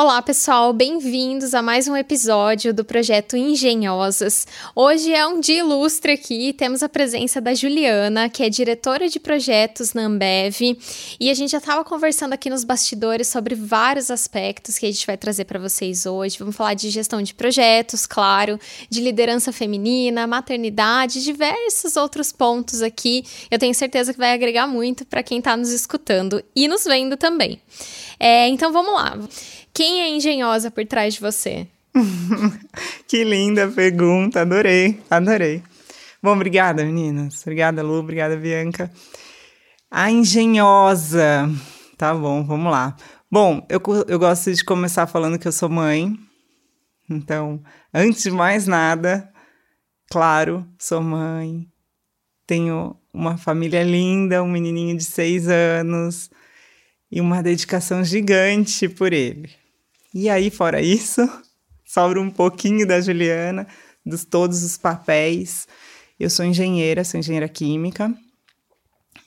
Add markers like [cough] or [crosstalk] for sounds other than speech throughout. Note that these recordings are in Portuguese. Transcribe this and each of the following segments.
Olá, pessoal, bem-vindos a mais um episódio do projeto Engenhosas. Hoje é um dia ilustre aqui, temos a presença da Juliana, que é diretora de projetos na Ambev, e a gente já estava conversando aqui nos bastidores sobre vários aspectos que a gente vai trazer para vocês hoje. Vamos falar de gestão de projetos, claro, de liderança feminina, maternidade, diversos outros pontos aqui. Eu tenho certeza que vai agregar muito para quem está nos escutando e nos vendo também. É, então vamos lá. Quem é engenhosa por trás de você? [laughs] que linda pergunta, adorei, adorei. Bom, obrigada, meninas. Obrigada, Lu, obrigada, Bianca. A engenhosa. Tá bom, vamos lá. Bom, eu, eu gosto de começar falando que eu sou mãe. Então, antes de mais nada, claro, sou mãe. Tenho uma família linda, um menininho de seis anos e uma dedicação gigante por ele. E aí, fora isso, [laughs] sobra um pouquinho da Juliana, dos todos os papéis. Eu sou engenheira, sou engenheira química.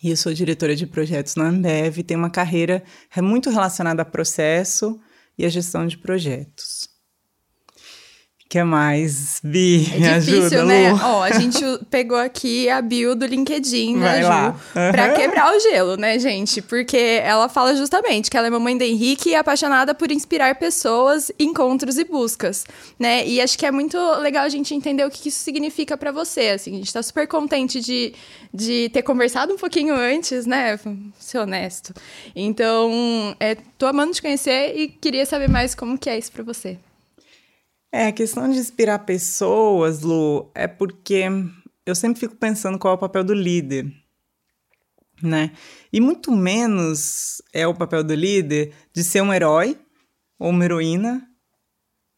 E eu sou diretora de projetos na Ambev, tenho uma carreira muito relacionada a processo e a gestão de projetos que mais, Bi? É me difícil, ajuda, né? Ó, a gente pegou aqui a bio do LinkedIn da Vai Ju lá. Uhum. pra quebrar o gelo, né, gente? Porque ela fala justamente que ela é mamãe da Henrique e é apaixonada por inspirar pessoas, encontros e buscas, né? E acho que é muito legal a gente entender o que isso significa para você, assim. A gente tá super contente de, de ter conversado um pouquinho antes, né? Ser honesto. Então, é, tô amando te conhecer e queria saber mais como que é isso para você. É, a questão de inspirar pessoas, Lu, é porque eu sempre fico pensando qual é o papel do líder, né? E muito menos é o papel do líder de ser um herói ou uma heroína,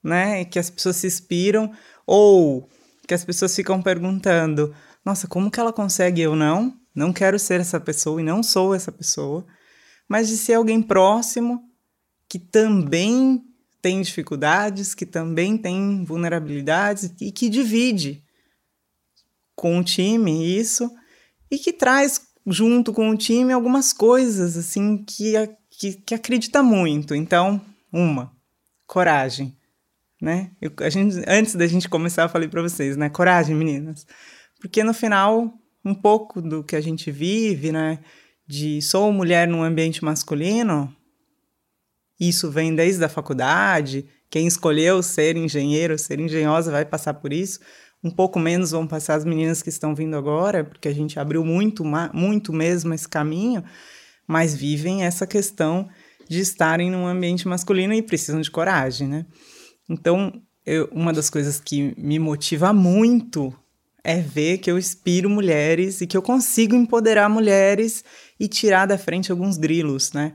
né? Que as pessoas se inspiram, ou que as pessoas ficam perguntando: nossa, como que ela consegue? Eu não, não quero ser essa pessoa e não sou essa pessoa, mas de ser alguém próximo que também tem dificuldades, que também tem vulnerabilidades e que divide com o time isso e que traz junto com o time algumas coisas assim que, que, que acredita muito. Então, uma, coragem, né? Eu, a gente, antes da gente começar, eu falei para vocês, né? Coragem, meninas. Porque no final, um pouco do que a gente vive, né? De sou mulher num ambiente masculino, isso vem desde a faculdade. Quem escolheu ser engenheiro, ser engenhosa, vai passar por isso. Um pouco menos vão passar as meninas que estão vindo agora, porque a gente abriu muito, muito mesmo esse caminho, mas vivem essa questão de estarem num ambiente masculino e precisam de coragem, né? Então, eu, uma das coisas que me motiva muito é ver que eu inspiro mulheres e que eu consigo empoderar mulheres e tirar da frente alguns grilos, né?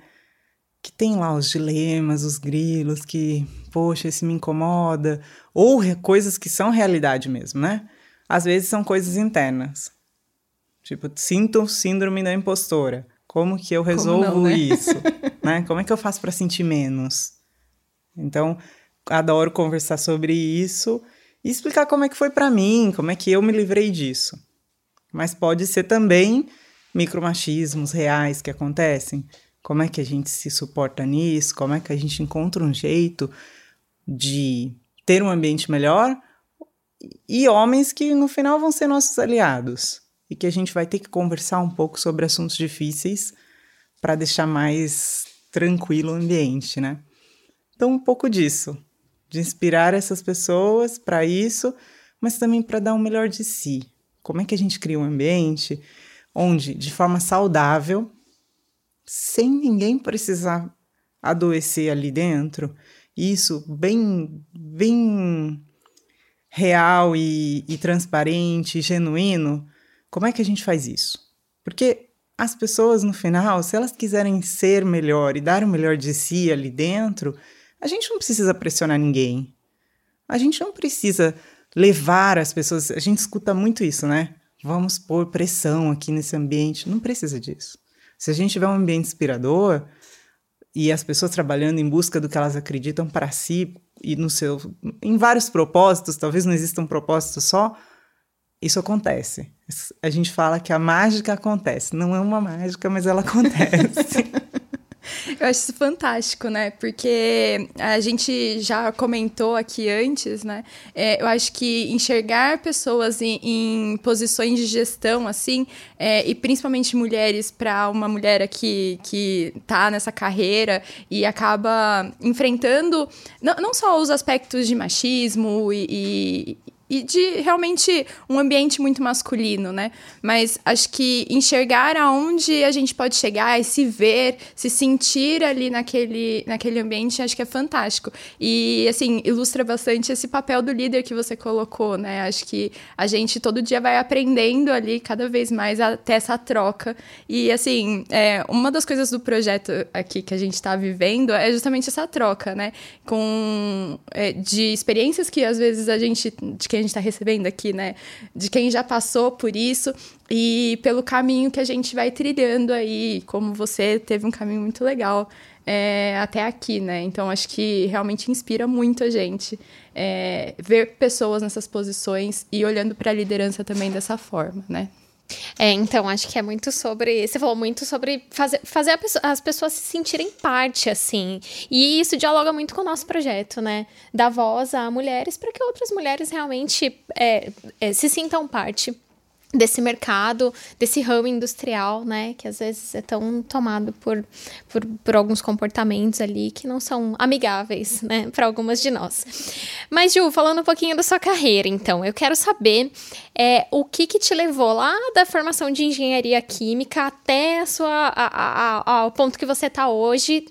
Que tem lá os dilemas, os grilos, que, poxa, esse me incomoda, ou coisas que são realidade mesmo, né? Às vezes são coisas internas. Tipo, sinto síndrome da impostora. Como que eu resolvo não, né? isso? [laughs] né? Como é que eu faço para sentir menos? Então, adoro conversar sobre isso e explicar como é que foi para mim, como é que eu me livrei disso. Mas pode ser também micromachismos reais que acontecem como é que a gente se suporta nisso? Como é que a gente encontra um jeito de ter um ambiente melhor? E homens que no final vão ser nossos aliados e que a gente vai ter que conversar um pouco sobre assuntos difíceis para deixar mais tranquilo o ambiente, né? Então, um pouco disso, de inspirar essas pessoas para isso, mas também para dar o melhor de si. Como é que a gente cria um ambiente onde, de forma saudável, sem ninguém precisar adoecer ali dentro, isso bem, bem real e, e transparente, genuíno, como é que a gente faz isso? Porque as pessoas, no final, se elas quiserem ser melhor e dar o melhor de si ali dentro, a gente não precisa pressionar ninguém. A gente não precisa levar as pessoas. A gente escuta muito isso, né? Vamos pôr pressão aqui nesse ambiente. Não precisa disso. Se a gente tiver um ambiente inspirador e as pessoas trabalhando em busca do que elas acreditam para si e no seu em vários propósitos, talvez não exista um propósito só, isso acontece. A gente fala que a mágica acontece. Não é uma mágica, mas ela [laughs] acontece. Eu acho isso fantástico, né? Porque a gente já comentou aqui antes, né? É, eu acho que enxergar pessoas em, em posições de gestão, assim, é, e principalmente mulheres, para uma mulher aqui que tá nessa carreira e acaba enfrentando não, não só os aspectos de machismo e, e de realmente um ambiente muito masculino, né? Mas acho que enxergar aonde a gente pode chegar e se ver, se sentir ali naquele, naquele ambiente, acho que é fantástico. E, assim, ilustra bastante esse papel do líder que você colocou, né? Acho que a gente todo dia vai aprendendo ali cada vez mais a ter essa troca. E, assim, é, uma das coisas do projeto aqui que a gente está vivendo é justamente essa troca, né? Com, é, de experiências que às vezes a gente, de que a gente está recebendo aqui, né? De quem já passou por isso e pelo caminho que a gente vai trilhando aí, como você teve um caminho muito legal é, até aqui, né? Então acho que realmente inspira muito a gente é, ver pessoas nessas posições e olhando para a liderança também dessa forma, né? É, então, acho que é muito sobre. Você falou muito sobre fazer, fazer pessoa, as pessoas se sentirem parte, assim. E isso dialoga muito com o nosso projeto, né? Dar voz a mulheres para que outras mulheres realmente é, é, se sintam parte desse mercado, desse ramo industrial, né, que às vezes é tão tomado por, por, por alguns comportamentos ali que não são amigáveis, né, para algumas de nós. Mas, Ju, falando um pouquinho da sua carreira, então, eu quero saber é, o que que te levou lá da formação de engenharia química até a sua, a, a, a, ao ponto que você está hoje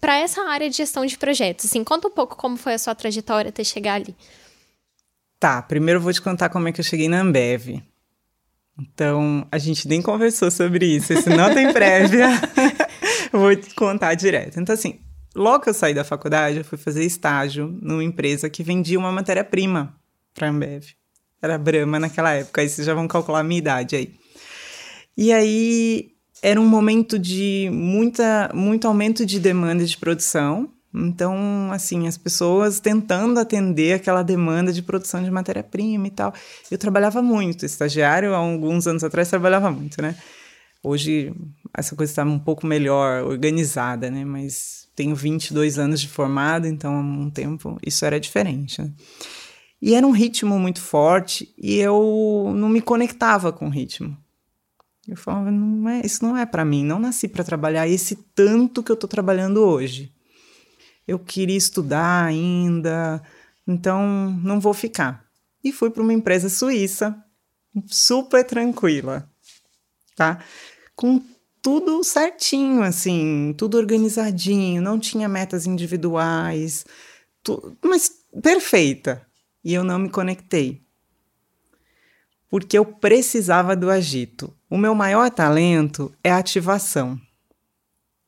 para essa área de gestão de projetos. Assim, conta um pouco como foi a sua trajetória até chegar ali. Tá, primeiro eu vou te contar como é que eu cheguei na Ambev. Então, a gente nem conversou sobre isso. Esse não tem prévia. [laughs] Vou te contar direto. Então, assim, logo que eu saí da faculdade, eu fui fazer estágio numa empresa que vendia uma matéria-prima para a Ambev. Era Brahma naquela época, aí vocês já vão calcular a minha idade aí. E aí era um momento de muita, muito aumento de demanda de produção então, assim, as pessoas tentando atender aquela demanda de produção de matéria-prima e tal. Eu trabalhava muito, estagiário, há alguns anos atrás trabalhava muito, né? Hoje essa coisa está um pouco melhor organizada, né? Mas tenho 22 anos de formado, então há um tempo isso era diferente, né? E era um ritmo muito forte e eu não me conectava com o ritmo. Eu falava, não é, isso não é para mim, não nasci para trabalhar esse tanto que eu estou trabalhando hoje eu queria estudar ainda, então não vou ficar. E fui para uma empresa suíça, super tranquila, tá? Com tudo certinho, assim, tudo organizadinho, não tinha metas individuais, tu, mas perfeita. E eu não me conectei. Porque eu precisava do agito. O meu maior talento é a ativação.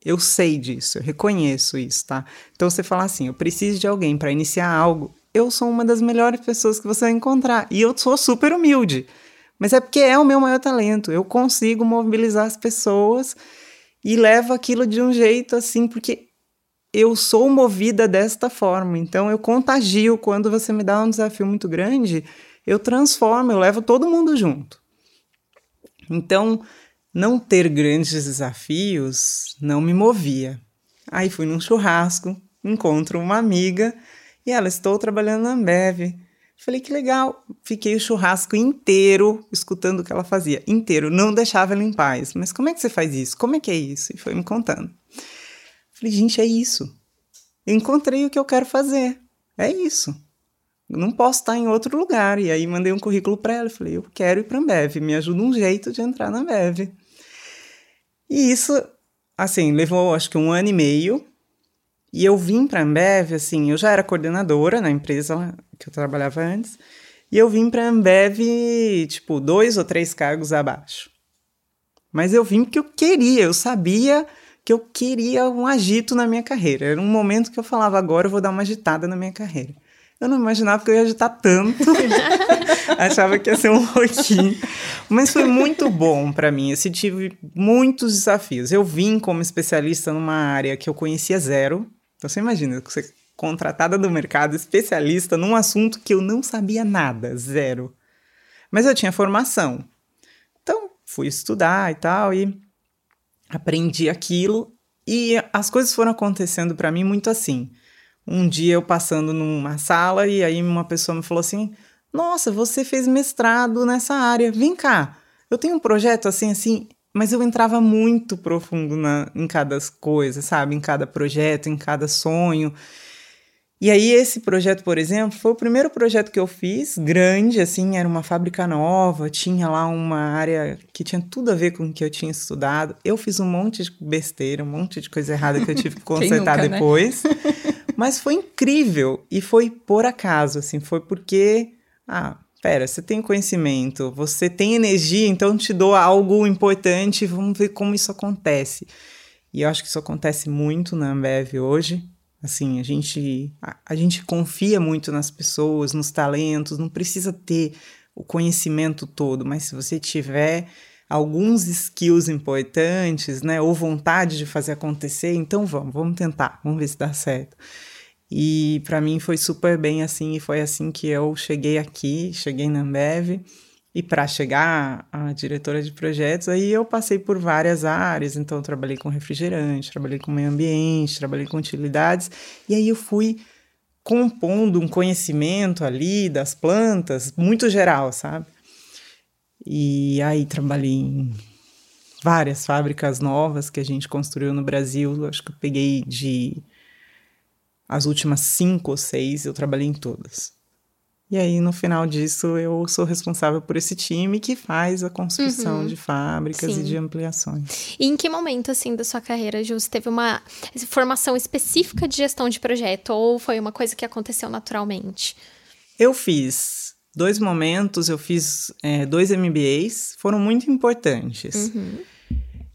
Eu sei disso, eu reconheço isso, tá? Então você fala assim, eu preciso de alguém para iniciar algo, eu sou uma das melhores pessoas que você vai encontrar. E eu sou super humilde. Mas é porque é o meu maior talento. Eu consigo mobilizar as pessoas e levo aquilo de um jeito assim, porque eu sou movida desta forma. Então eu contagio quando você me dá um desafio muito grande, eu transformo, eu levo todo mundo junto. Então, não ter grandes desafios não me movia. Aí fui num churrasco, encontro uma amiga e ela, estou trabalhando na Ambev. Falei, que legal. Fiquei o churrasco inteiro escutando o que ela fazia. Inteiro. Não deixava ela em paz. Mas como é que você faz isso? Como é que é isso? E foi me contando. Falei, gente, é isso. Eu encontrei o que eu quero fazer. É isso. não posso estar em outro lugar. E aí mandei um currículo para ela. Falei, eu quero ir para a Ambev. Me ajuda um jeito de entrar na Ambev. E isso, assim, levou acho que um ano e meio. E eu vim para a Ambev, assim, eu já era coordenadora na empresa que eu trabalhava antes. E eu vim para a Ambev, tipo, dois ou três cargos abaixo. Mas eu vim porque eu queria, eu sabia que eu queria um agito na minha carreira. Era um momento que eu falava, agora eu vou dar uma agitada na minha carreira. Eu não imaginava que eu ia agitar tanto. [laughs] Achava que ia ser um pouquinho. Mas foi muito bom para mim. Eu tive muitos desafios. Eu vim como especialista numa área que eu conhecia zero. Então você imagina, você contratada do mercado, especialista num assunto que eu não sabia nada, zero. Mas eu tinha formação. Então fui estudar e tal e aprendi aquilo E as coisas foram acontecendo para mim muito assim. Um dia eu passando numa sala e aí uma pessoa me falou assim: Nossa, você fez mestrado nessa área, vem cá. Eu tenho um projeto assim, assim, mas eu entrava muito profundo na, em cada coisa, sabe? Em cada projeto, em cada sonho. E aí, esse projeto, por exemplo, foi o primeiro projeto que eu fiz, grande, assim, era uma fábrica nova, tinha lá uma área que tinha tudo a ver com o que eu tinha estudado. Eu fiz um monte de besteira, um monte de coisa errada que eu tive que [laughs] consertar nunca, né? depois. Né? [laughs] Mas foi incrível e foi por acaso, assim, foi porque, ah, pera, você tem conhecimento, você tem energia, então te dou algo importante, vamos ver como isso acontece. E eu acho que isso acontece muito na Ambev hoje, Assim, a gente, a, a, gente confia muito nas pessoas, nos talentos, não precisa ter o conhecimento todo, mas se você tiver alguns skills importantes, né, ou vontade de fazer acontecer, então vamos, vamos tentar, vamos ver se dá certo. E para mim foi super bem assim, e foi assim que eu cheguei aqui, cheguei na Ambev. E para chegar a diretora de projetos, aí eu passei por várias áreas. Então, trabalhei com refrigerante, trabalhei com meio ambiente, trabalhei com utilidades. E aí eu fui compondo um conhecimento ali das plantas, muito geral, sabe? E aí trabalhei em várias fábricas novas que a gente construiu no Brasil. Acho que eu peguei de as últimas cinco ou seis, eu trabalhei em todas. E aí, no final disso, eu sou responsável por esse time que faz a construção uhum. de fábricas Sim. e de ampliações. E em que momento, assim, da sua carreira, Ju, você teve uma formação específica de gestão de projeto ou foi uma coisa que aconteceu naturalmente? Eu fiz dois momentos, eu fiz é, dois MBAs, foram muito importantes. Uhum.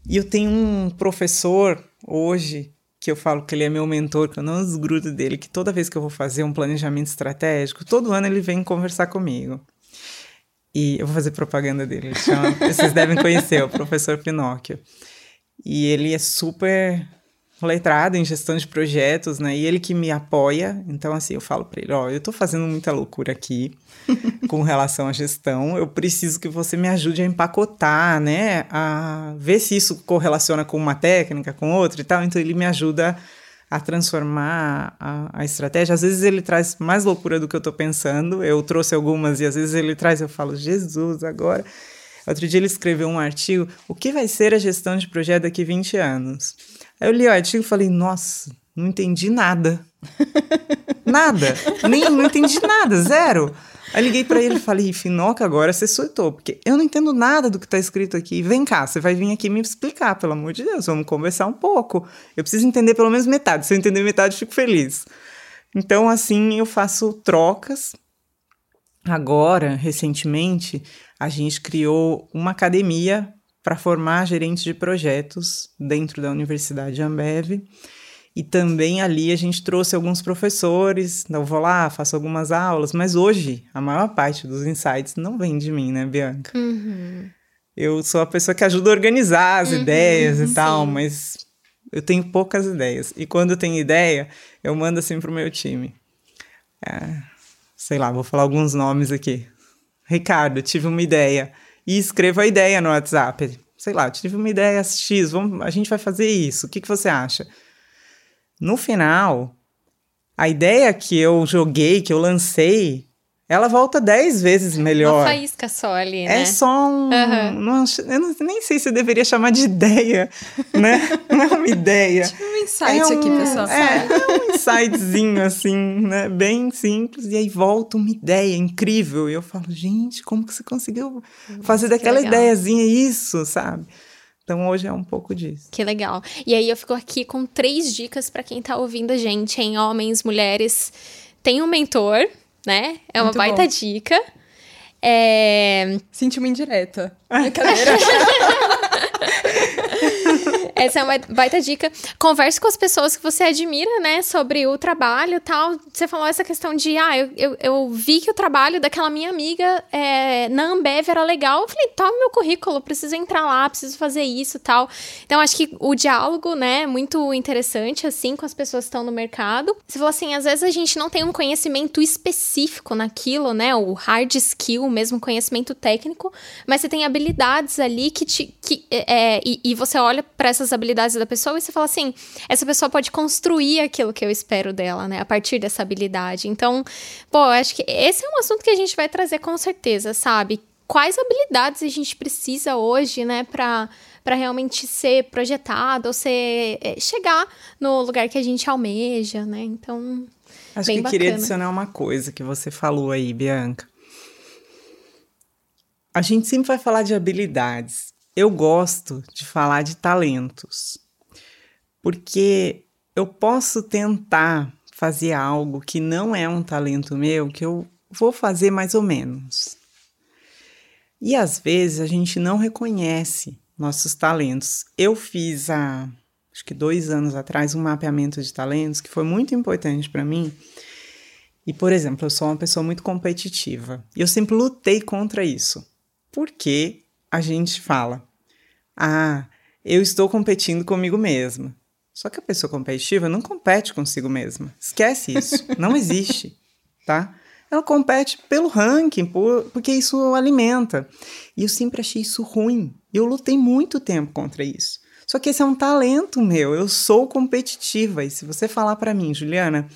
E eu tenho um professor hoje que eu falo que ele é meu mentor, que eu não desgrudo dele, que toda vez que eu vou fazer um planejamento estratégico, todo ano ele vem conversar comigo. E eu vou fazer propaganda dele, chama, vocês devem conhecer, o professor Pinóquio. E ele é super letrado em gestão de projetos, né? E ele que me apoia. Então, assim, eu falo para ele: ó, eu tô fazendo muita loucura aqui [laughs] com relação à gestão. Eu preciso que você me ajude a empacotar, né? A ver se isso correlaciona com uma técnica, com outra e tal. Então, ele me ajuda a transformar a, a estratégia. Às vezes ele traz mais loucura do que eu tô pensando. Eu trouxe algumas e às vezes ele traz, eu falo, Jesus, agora. Outro dia ele escreveu um artigo: O que vai ser a gestão de projeto daqui 20 anos? Aí eu li o artigo e falei, nossa, não entendi nada. [laughs] nada. Nem não entendi nada, zero. Aí liguei para ele e falei, Finoca, agora você surtou, porque eu não entendo nada do que tá escrito aqui. Vem cá, você vai vir aqui me explicar, pelo amor de Deus, vamos conversar um pouco. Eu preciso entender pelo menos metade. Se eu entender metade, fico feliz. Então, assim, eu faço trocas. Agora, recentemente, a gente criou uma academia para formar gerentes de projetos dentro da Universidade Ambev. E também ali a gente trouxe alguns professores, eu vou lá, faço algumas aulas, mas hoje a maior parte dos insights não vem de mim, né, Bianca? Uhum. Eu sou a pessoa que ajuda a organizar as uhum, ideias e sim. tal, mas eu tenho poucas ideias. E quando eu tenho ideia, eu mando assim pro meu time. É, sei lá, vou falar alguns nomes aqui. Ricardo, tive uma ideia e escreva a ideia no WhatsApp. Sei lá, tive uma ideia X, vamos, a gente vai fazer isso. O que, que você acha? No final, a ideia que eu joguei, que eu lancei, ela volta dez vezes melhor. Uma faísca só ali, é né? É só um. Uhum. Não, eu não, nem sei se eu deveria chamar de ideia, [laughs] né? Não é uma ideia. Tipo um insight é um, aqui, pessoal. É, é um insightzinho, assim, né? Bem simples. E aí volta uma ideia incrível. E eu falo, gente, como que você conseguiu fazer Nossa, daquela ideiazinha isso, sabe? Então hoje é um pouco disso. Que legal. E aí eu fico aqui com três dicas para quem tá ouvindo a gente, em homens, mulheres. Tem um mentor, né? É uma Muito baita bom. dica. É... Senti uma indireta. Brincadeira. [laughs] Essa é uma baita dica. Converse com as pessoas que você admira, né? Sobre o trabalho e tal. Você falou essa questão de, ah, eu, eu, eu vi que o trabalho daquela minha amiga é, na Ambev era legal. Eu falei, toma meu currículo, preciso entrar lá, preciso fazer isso tal. Então, acho que o diálogo, né, é muito interessante, assim, com as pessoas que estão no mercado. Você falou assim, às vezes a gente não tem um conhecimento específico naquilo, né? O hard skill, mesmo conhecimento técnico, mas você tem habilidades ali que te. Que, é, e, e você olha para essas as habilidades da pessoa e você fala assim: essa pessoa pode construir aquilo que eu espero dela, né? A partir dessa habilidade. Então, pô, eu acho que esse é um assunto que a gente vai trazer com certeza, sabe? Quais habilidades a gente precisa hoje, né, para para realmente ser projetado ou ser é, chegar no lugar que a gente almeja, né? Então, acho que bacana. queria adicionar uma coisa que você falou aí, Bianca. A gente sempre vai falar de habilidades. Eu gosto de falar de talentos. Porque eu posso tentar fazer algo que não é um talento meu, que eu vou fazer mais ou menos. E às vezes a gente não reconhece nossos talentos. Eu fiz há acho que dois anos atrás um mapeamento de talentos que foi muito importante para mim. E, por exemplo, eu sou uma pessoa muito competitiva. E eu sempre lutei contra isso. Porque a gente fala, ah, eu estou competindo comigo mesma. Só que a pessoa competitiva não compete consigo mesma. Esquece isso. Não existe, [laughs] tá? Ela compete pelo ranking, por, porque isso alimenta. E eu sempre achei isso ruim. Eu lutei muito tempo contra isso. Só que esse é um talento meu. Eu sou competitiva. E se você falar para mim, Juliana,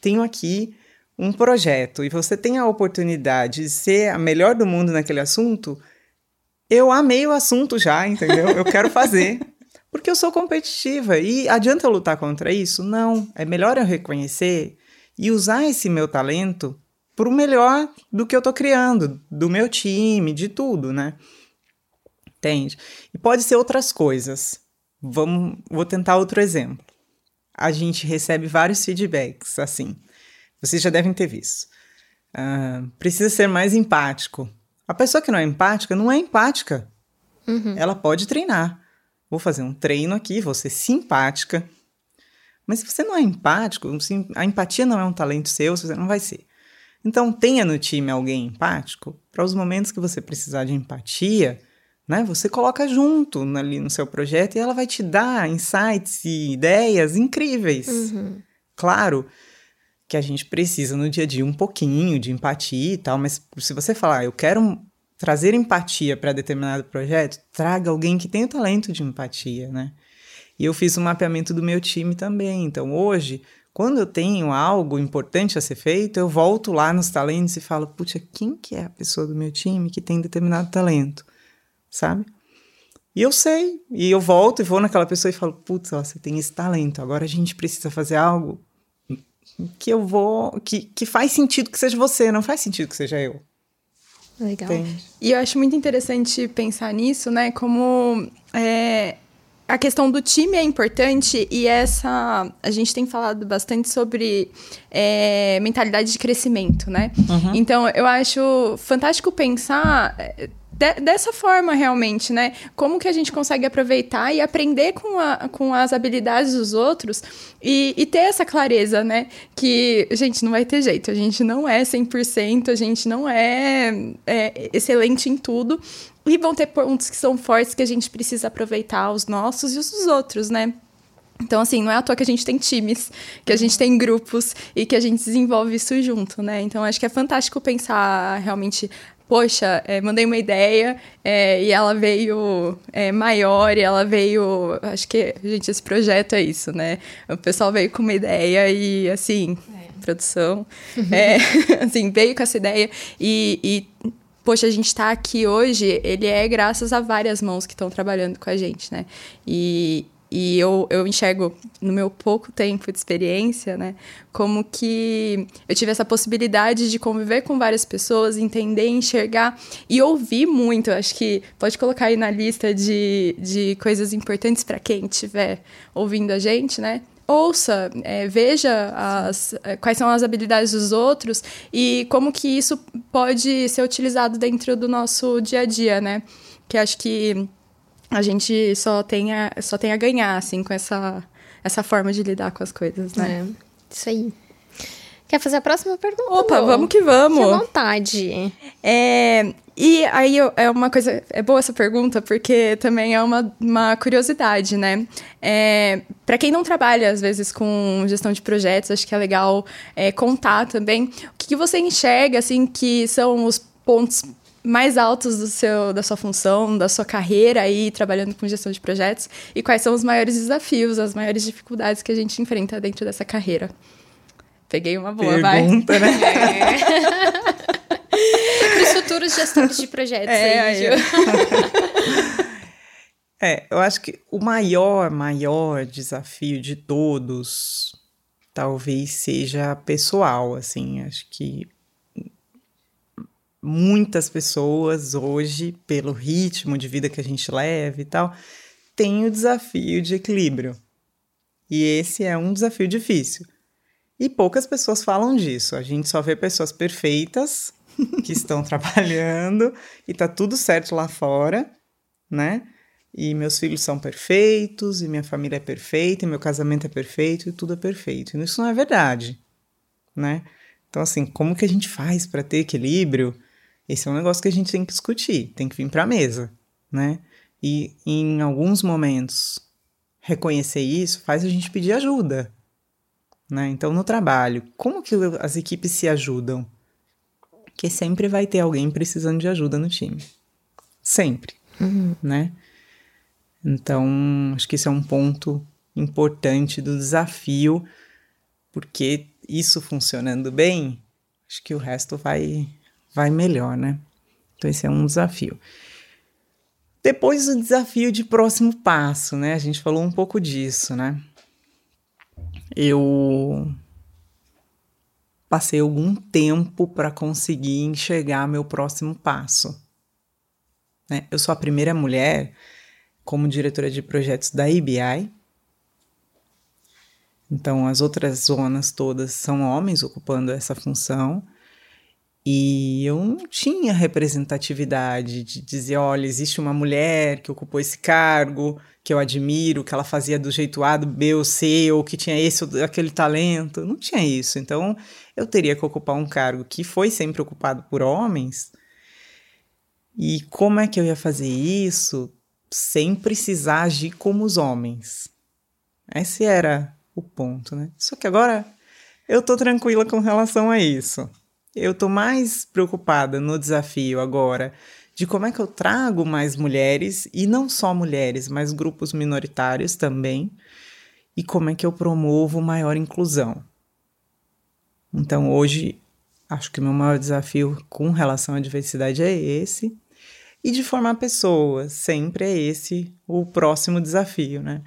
tenho aqui um projeto e você tem a oportunidade de ser a melhor do mundo naquele assunto, eu amei o assunto já, entendeu? Eu quero fazer. [laughs] Porque eu sou competitiva. E adianta eu lutar contra isso? Não. É melhor eu reconhecer e usar esse meu talento para o melhor do que eu estou criando, do meu time, de tudo, né? Entende? E pode ser outras coisas. Vamos, vou tentar outro exemplo. A gente recebe vários feedbacks, assim. Vocês já devem ter visto. Uh, precisa ser mais empático. A pessoa que não é empática não é empática. Uhum. Ela pode treinar. Vou fazer um treino aqui, vou ser simpática. Mas se você não é empático, a empatia não é um talento seu, você não vai ser. Então tenha no time alguém empático para os momentos que você precisar de empatia, né? Você coloca junto ali no seu projeto e ela vai te dar insights e ideias incríveis. Uhum. Claro, que a gente precisa no dia a dia um pouquinho de empatia e tal, mas se você falar, ah, eu quero trazer empatia para determinado projeto, traga alguém que tenha o talento de empatia, né? E eu fiz um mapeamento do meu time também. Então, hoje, quando eu tenho algo importante a ser feito, eu volto lá nos talentos e falo, puxa, quem que é a pessoa do meu time que tem determinado talento, sabe? E eu sei, e eu volto e vou naquela pessoa e falo, putz, você tem esse talento, agora a gente precisa fazer algo que eu vou. Que, que faz sentido que seja você, não faz sentido que seja eu. Legal. Entende? E eu acho muito interessante pensar nisso, né? Como é, a questão do time é importante e essa. A gente tem falado bastante sobre é, mentalidade de crescimento, né? Uhum. Então, eu acho fantástico pensar é, de, dessa forma realmente, né? Como que a gente consegue aproveitar e aprender com, a, com as habilidades dos outros e, e ter essa clareza, né? Que, gente, não vai ter jeito, a gente não é 100%, a gente não é, é excelente em tudo. E vão ter pontos que são fortes que a gente precisa aproveitar, os nossos e os dos outros, né? Então, assim, não é à toa que a gente tem times, que a gente tem grupos e que a gente desenvolve isso junto, né? Então, acho que é fantástico pensar realmente poxa, é, mandei uma ideia é, e ela veio é, maior e ela veio. Acho que, gente, esse projeto é isso, né? O pessoal veio com uma ideia e, assim, é. produção, [laughs] é, [laughs] assim, veio com essa ideia e, e poxa, a gente está aqui hoje, ele é graças a várias mãos que estão trabalhando com a gente, né? E, e eu, eu enxergo, no meu pouco tempo de experiência, né, como que eu tive essa possibilidade de conviver com várias pessoas, entender, enxergar e ouvir muito. Acho que pode colocar aí na lista de, de coisas importantes para quem estiver ouvindo a gente, né? ouça, é, veja as, é, quais são as habilidades dos outros e como que isso pode ser utilizado dentro do nosso dia a dia, né? Que acho que a gente só tem a, só tem a ganhar, assim, com essa, essa forma de lidar com as coisas, né? É, isso aí. Quer fazer a próxima pergunta? Opa, vamos que vamos. Fique à vontade. É, e aí é uma coisa. É boa essa pergunta, porque também é uma, uma curiosidade, né? É, para quem não trabalha, às vezes, com gestão de projetos, acho que é legal é, contar também o que, que você enxerga, assim, que são os pontos mais altos do seu, da sua função, da sua carreira aí trabalhando com gestão de projetos e quais são os maiores desafios, as maiores dificuldades que a gente enfrenta dentro dessa carreira. Peguei uma boa, Pergunta, vai. né? É. Os futuros gestores de projetos é, aí, aí. [laughs] é, eu acho que o maior, maior desafio de todos talvez seja pessoal, assim, acho que muitas pessoas hoje, pelo ritmo de vida que a gente leva e tal, têm o desafio de equilíbrio. E esse é um desafio difícil. E poucas pessoas falam disso. A gente só vê pessoas perfeitas [laughs] que estão trabalhando e tá tudo certo lá fora, né? E meus filhos são perfeitos, e minha família é perfeita, e meu casamento é perfeito, e tudo é perfeito. E isso não é verdade, né? Então, assim, como que a gente faz para ter equilíbrio? Esse é um negócio que a gente tem que discutir, tem que vir para a mesa, né? E em alguns momentos reconhecer isso faz a gente pedir ajuda, né? Então no trabalho, como que as equipes se ajudam? Que sempre vai ter alguém precisando de ajuda no time, sempre, uhum. né? Então acho que esse é um ponto importante do desafio, porque isso funcionando bem, acho que o resto vai vai melhor, né? Então esse é um desafio. Depois o desafio de próximo passo, né? A gente falou um pouco disso, né? Eu passei algum tempo para conseguir enxergar meu próximo passo. Né? Eu sou a primeira mulher como diretora de projetos da IBI. Então, as outras zonas todas são homens ocupando essa função. E eu não tinha representatividade de dizer, olha, existe uma mulher que ocupou esse cargo, que eu admiro, que ela fazia do jeito A, do B ou C, ou que tinha esse ou aquele talento. Não tinha isso. Então, eu teria que ocupar um cargo que foi sempre ocupado por homens. E como é que eu ia fazer isso sem precisar agir como os homens? Esse era o ponto, né? Só que agora eu tô tranquila com relação a isso. Eu tô mais preocupada no desafio agora de como é que eu trago mais mulheres, e não só mulheres, mas grupos minoritários também, e como é que eu promovo maior inclusão. Então, hoje, acho que o meu maior desafio com relação à diversidade é esse, e de formar pessoas, sempre é esse o próximo desafio, né?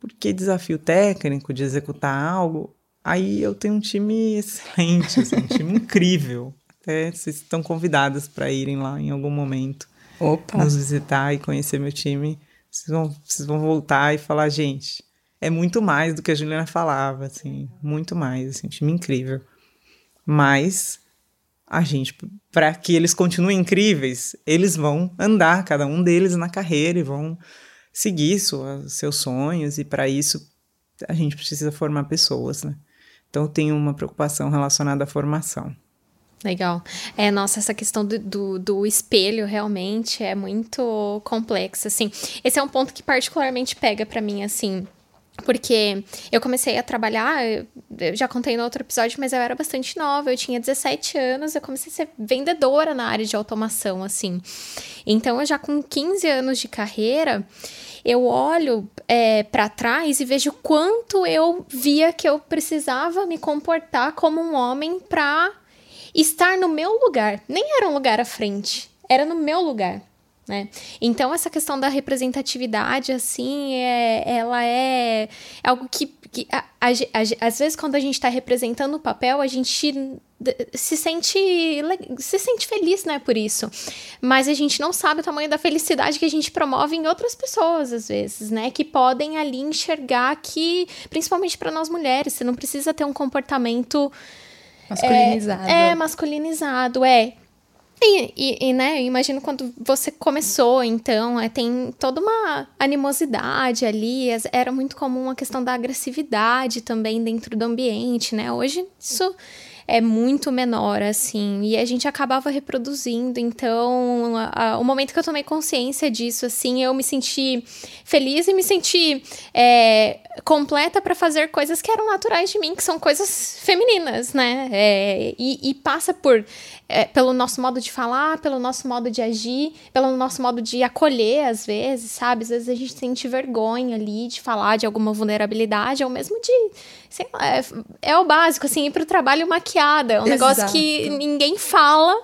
Porque desafio técnico de executar algo Aí eu tenho um time excelente, assim, um time incrível. [laughs] Até vocês estão convidadas para irem lá em algum momento. Opa. Nos visitar e conhecer meu time. Vocês vão, vocês vão voltar e falar, gente, é muito mais do que a Juliana falava, assim, muito mais, assim, um time incrível. Mas a gente, para que eles continuem incríveis, eles vão andar, cada um deles na carreira e vão seguir suas, seus sonhos, e para isso a gente precisa formar pessoas, né? Então, eu tenho uma preocupação relacionada à formação. Legal. É, nossa, essa questão do, do, do, espelho realmente é muito complexa, assim. Esse é um ponto que particularmente pega para mim, assim. Porque eu comecei a trabalhar, eu já contei no outro episódio, mas eu era bastante nova, eu tinha 17 anos, eu comecei a ser vendedora na área de automação, assim. Então, eu já com 15 anos de carreira, eu olho é, para trás e vejo quanto eu via que eu precisava me comportar como um homem para estar no meu lugar. Nem era um lugar à frente, era no meu lugar. Né? Então, essa questão da representatividade, assim, é, ela é algo que, que a, a, a, às vezes, quando a gente está representando o papel, a gente se sente, se sente feliz, né, por isso. Mas a gente não sabe o tamanho da felicidade que a gente promove em outras pessoas, às vezes, né, que podem ali enxergar que, principalmente para nós mulheres, você não precisa ter um comportamento masculinizado. É, é masculinizado, é. E, e, e, né, eu imagino quando você começou, então, é, tem toda uma animosidade ali, era muito comum a questão da agressividade também dentro do ambiente, né? Hoje isso é muito menor, assim, e a gente acabava reproduzindo. Então, a, a, o momento que eu tomei consciência disso, assim, eu me senti feliz e me senti é, completa para fazer coisas que eram naturais de mim, que são coisas femininas, né? É, e, e, passa por é, pelo nosso modo de falar, pelo nosso modo de agir, pelo nosso modo de acolher, às vezes, sabe? Às vezes a gente sente vergonha ali de falar de alguma vulnerabilidade, ou mesmo de. Sei lá, é, é o básico, assim, ir pro trabalho maquiada. É um Exato. negócio que ninguém fala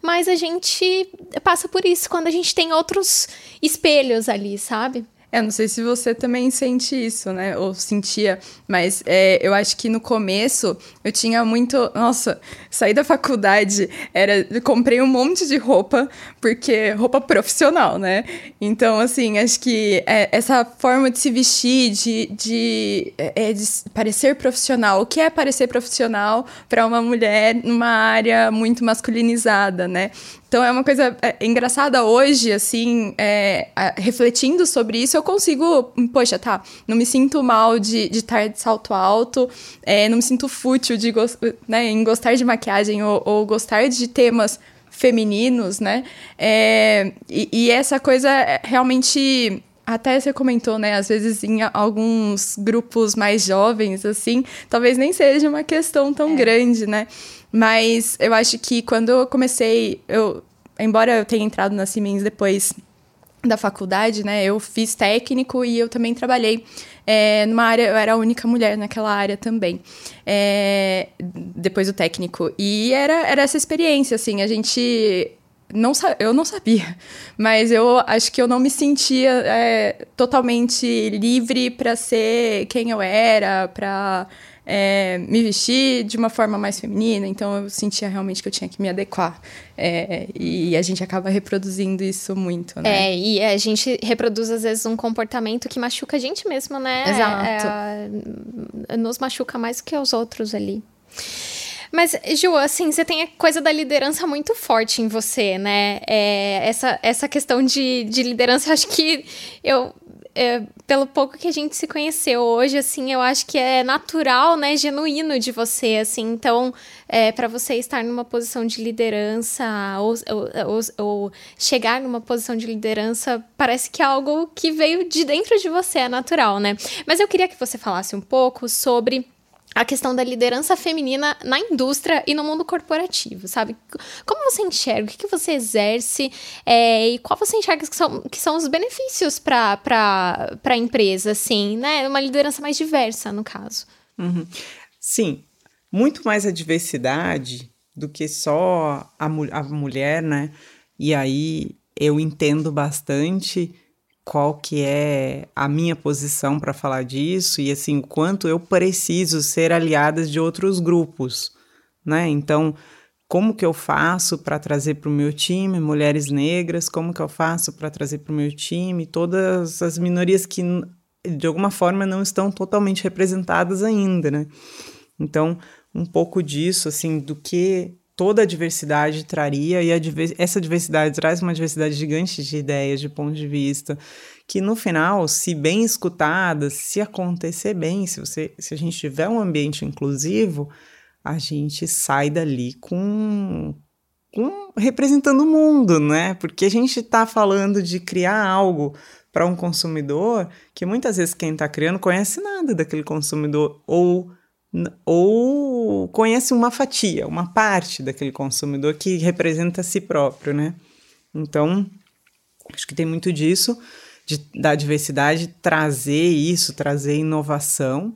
mas a gente passa por isso quando a gente tem outros espelhos ali, sabe? É, não sei se você também sente isso, né? Ou sentia, mas é, eu acho que no começo eu tinha muito. Nossa, saí da faculdade, era. Comprei um monte de roupa, porque roupa profissional, né? Então, assim, acho que é, essa forma de se vestir, de, de, é, de parecer profissional. O que é parecer profissional para uma mulher numa área muito masculinizada, né? Então é uma coisa é, engraçada hoje, assim, é, refletindo sobre isso, eu consigo, poxa, tá, não me sinto mal de, de estar de salto alto, é, não me sinto fútil de, né, em gostar de maquiagem ou, ou gostar de temas femininos, né? É, e, e, essa coisa é, realmente. Até você comentou, né? Às vezes em alguns grupos mais jovens, assim, talvez nem seja uma questão tão é. grande, né? Mas eu acho que quando eu comecei, eu, embora eu tenha entrado na Siemens depois da faculdade, né? Eu fiz técnico e eu também trabalhei é, numa área, eu era a única mulher naquela área também, é, depois do técnico. E era, era essa experiência, assim, a gente não eu não sabia, [laughs] mas eu acho que eu não me sentia é, totalmente livre para ser quem eu era, para é, me vestir de uma forma mais feminina, então eu sentia realmente que eu tinha que me adequar. É, e a gente acaba reproduzindo isso muito, né? É, e a gente reproduz às vezes um comportamento que machuca a gente mesmo, né? Exato. É, nos machuca mais que os outros ali. Mas, Ju, assim, você tem a coisa da liderança muito forte em você, né? É, essa, essa questão de, de liderança, acho que eu é, pelo pouco que a gente se conheceu hoje, assim, eu acho que é natural, né, genuíno de você, assim. Então, é, para você estar numa posição de liderança ou, ou, ou, chegar numa posição de liderança, parece que é algo que veio de dentro de você, é natural, né? Mas eu queria que você falasse um pouco sobre a questão da liderança feminina na indústria e no mundo corporativo, sabe? Como você enxerga, o que, você exerce é, e qual você enxerga que são, que são os benefícios para a empresa, assim, né? Uma liderança mais diversa, no caso. Uhum. Sim, muito mais a diversidade do que só a, a mulher, né? E aí eu entendo bastante qual que é a minha posição para falar disso e assim quanto eu preciso ser aliada de outros grupos, né? Então, como que eu faço para trazer para o meu time mulheres negras? Como que eu faço para trazer para o meu time todas as minorias que de alguma forma não estão totalmente representadas ainda, né? Então, um pouco disso, assim, do que toda a diversidade traria, e essa diversidade traz uma diversidade gigante de ideias, de pontos de vista, que no final, se bem escutadas, se acontecer bem, se, você, se a gente tiver um ambiente inclusivo, a gente sai dali com, com representando o mundo, né? Porque a gente está falando de criar algo para um consumidor que muitas vezes quem está criando conhece nada daquele consumidor ou ou conhece uma fatia, uma parte daquele consumidor que representa a si próprio, né? Então, acho que tem muito disso, de, da diversidade, trazer isso, trazer inovação.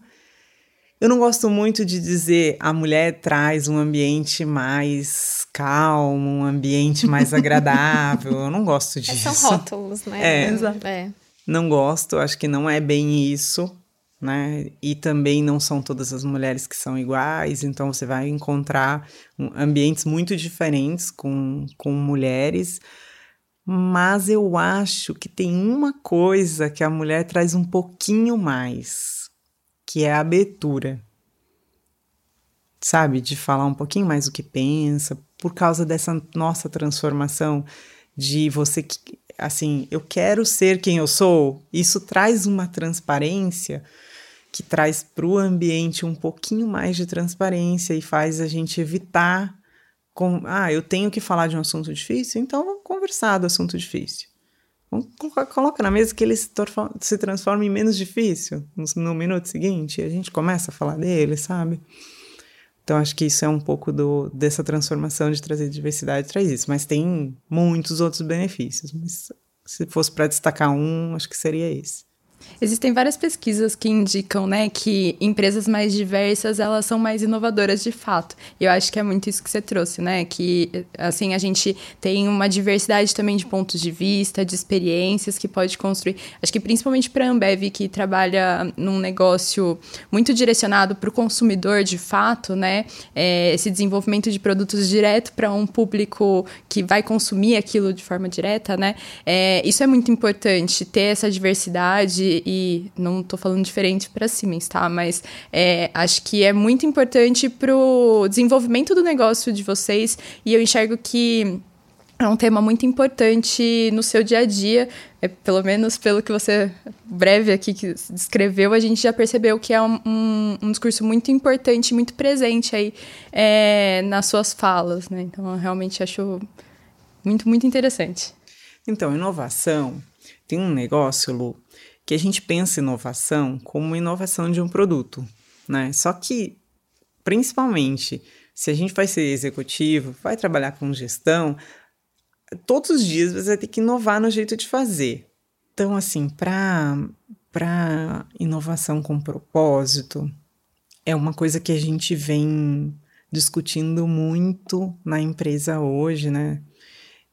Eu não gosto muito de dizer a mulher traz um ambiente mais calmo, um ambiente mais [laughs] agradável. Eu não gosto disso. São rótulos, né? É, é. Não gosto, acho que não é bem isso né? E também não são todas as mulheres que são iguais, então você vai encontrar ambientes muito diferentes com, com mulheres. Mas eu acho que tem uma coisa que a mulher traz um pouquinho mais, que é a abertura. Sabe, de falar um pouquinho mais o que pensa, por causa dessa nossa transformação de você que assim, eu quero ser quem eu sou. Isso traz uma transparência que traz para o ambiente um pouquinho mais de transparência e faz a gente evitar. Com, ah, eu tenho que falar de um assunto difícil, então vamos conversar do assunto difícil. Vamos coloca na mesa que ele se, se transforma em menos difícil no, no minuto seguinte e a gente começa a falar dele, sabe? Então, acho que isso é um pouco do, dessa transformação de trazer diversidade, traz isso. Mas tem muitos outros benefícios. Mas se fosse para destacar um, acho que seria esse. Existem várias pesquisas que indicam, né, que empresas mais diversas, elas são mais inovadoras de fato. E eu acho que é muito isso que você trouxe, né, que assim a gente tem uma diversidade também de pontos de vista, de experiências que pode construir. Acho que principalmente para a Ambev que trabalha num negócio muito direcionado para o consumidor de fato, né, é, esse desenvolvimento de produtos direto para um público que vai consumir aquilo de forma direta, né, é, isso é muito importante ter essa diversidade e não estou falando diferente para Siemens, tá? Mas é, acho que é muito importante para o desenvolvimento do negócio de vocês e eu enxergo que é um tema muito importante no seu dia a dia, é, pelo menos pelo que você breve aqui que descreveu, a gente já percebeu que é um, um, um discurso muito importante, muito presente aí é, nas suas falas, né? Então, eu realmente acho muito, muito interessante. Então, inovação tem um negócio, Lu, que a gente pensa inovação como inovação de um produto, né? Só que, principalmente, se a gente vai ser executivo, vai trabalhar com gestão, todos os dias você vai ter que inovar no jeito de fazer. Então, assim, para para inovação com propósito, é uma coisa que a gente vem discutindo muito na empresa hoje, né?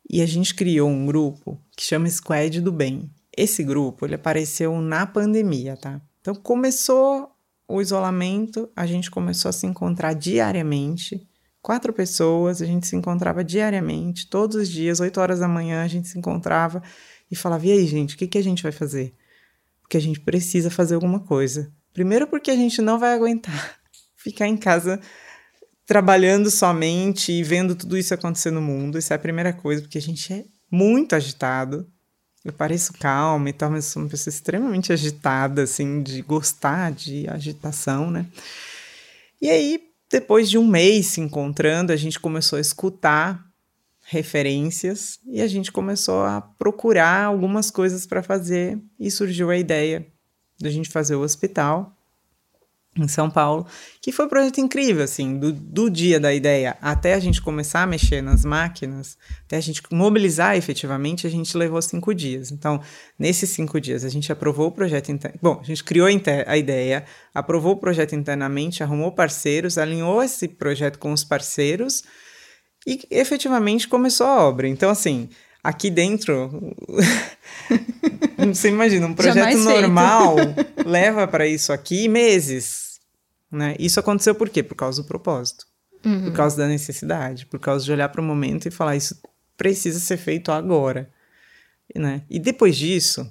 E a gente criou um grupo que chama Squad do Bem. Esse grupo, ele apareceu na pandemia, tá? Então começou o isolamento, a gente começou a se encontrar diariamente. Quatro pessoas, a gente se encontrava diariamente, todos os dias, 8 horas da manhã, a gente se encontrava e falava: e aí, gente, o que, que a gente vai fazer? Porque a gente precisa fazer alguma coisa. Primeiro, porque a gente não vai aguentar [laughs] ficar em casa trabalhando somente e vendo tudo isso acontecer no mundo. Isso é a primeira coisa, porque a gente é muito agitado. Eu pareço calma e tal, mas sou uma pessoa extremamente agitada, assim, de gostar de agitação, né? E aí, depois de um mês se encontrando, a gente começou a escutar referências e a gente começou a procurar algumas coisas para fazer e surgiu a ideia da gente fazer o hospital em São Paulo, que foi um projeto incrível, assim, do, do dia da ideia até a gente começar a mexer nas máquinas, até a gente mobilizar efetivamente, a gente levou cinco dias. Então, nesses cinco dias, a gente aprovou o projeto. Bom, a gente criou a ideia, aprovou o projeto internamente, arrumou parceiros, alinhou esse projeto com os parceiros e efetivamente começou a obra. Então, assim, aqui dentro. [laughs] Você imagina, um projeto normal [laughs] leva para isso aqui meses. Né? Isso aconteceu por quê? Por causa do propósito. Uhum. Por causa da necessidade. Por causa de olhar para o momento e falar: isso precisa ser feito agora. Né? E depois disso,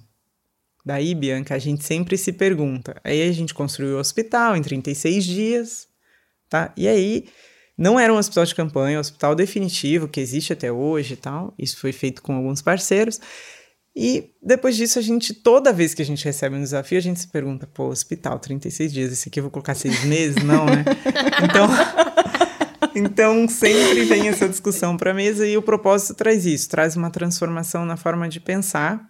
daí, Bianca, a gente sempre se pergunta. Aí a gente construiu o hospital em 36 dias. Tá? E aí não era um hospital de campanha, é um hospital definitivo que existe até hoje e tal. Isso foi feito com alguns parceiros. E depois disso, a gente, toda vez que a gente recebe um desafio, a gente se pergunta, pô, hospital, 36 dias, esse aqui eu vou colocar seis meses? Não, né? [laughs] Então, então sempre vem essa discussão para a mesa e o propósito traz isso, traz uma transformação na forma de pensar,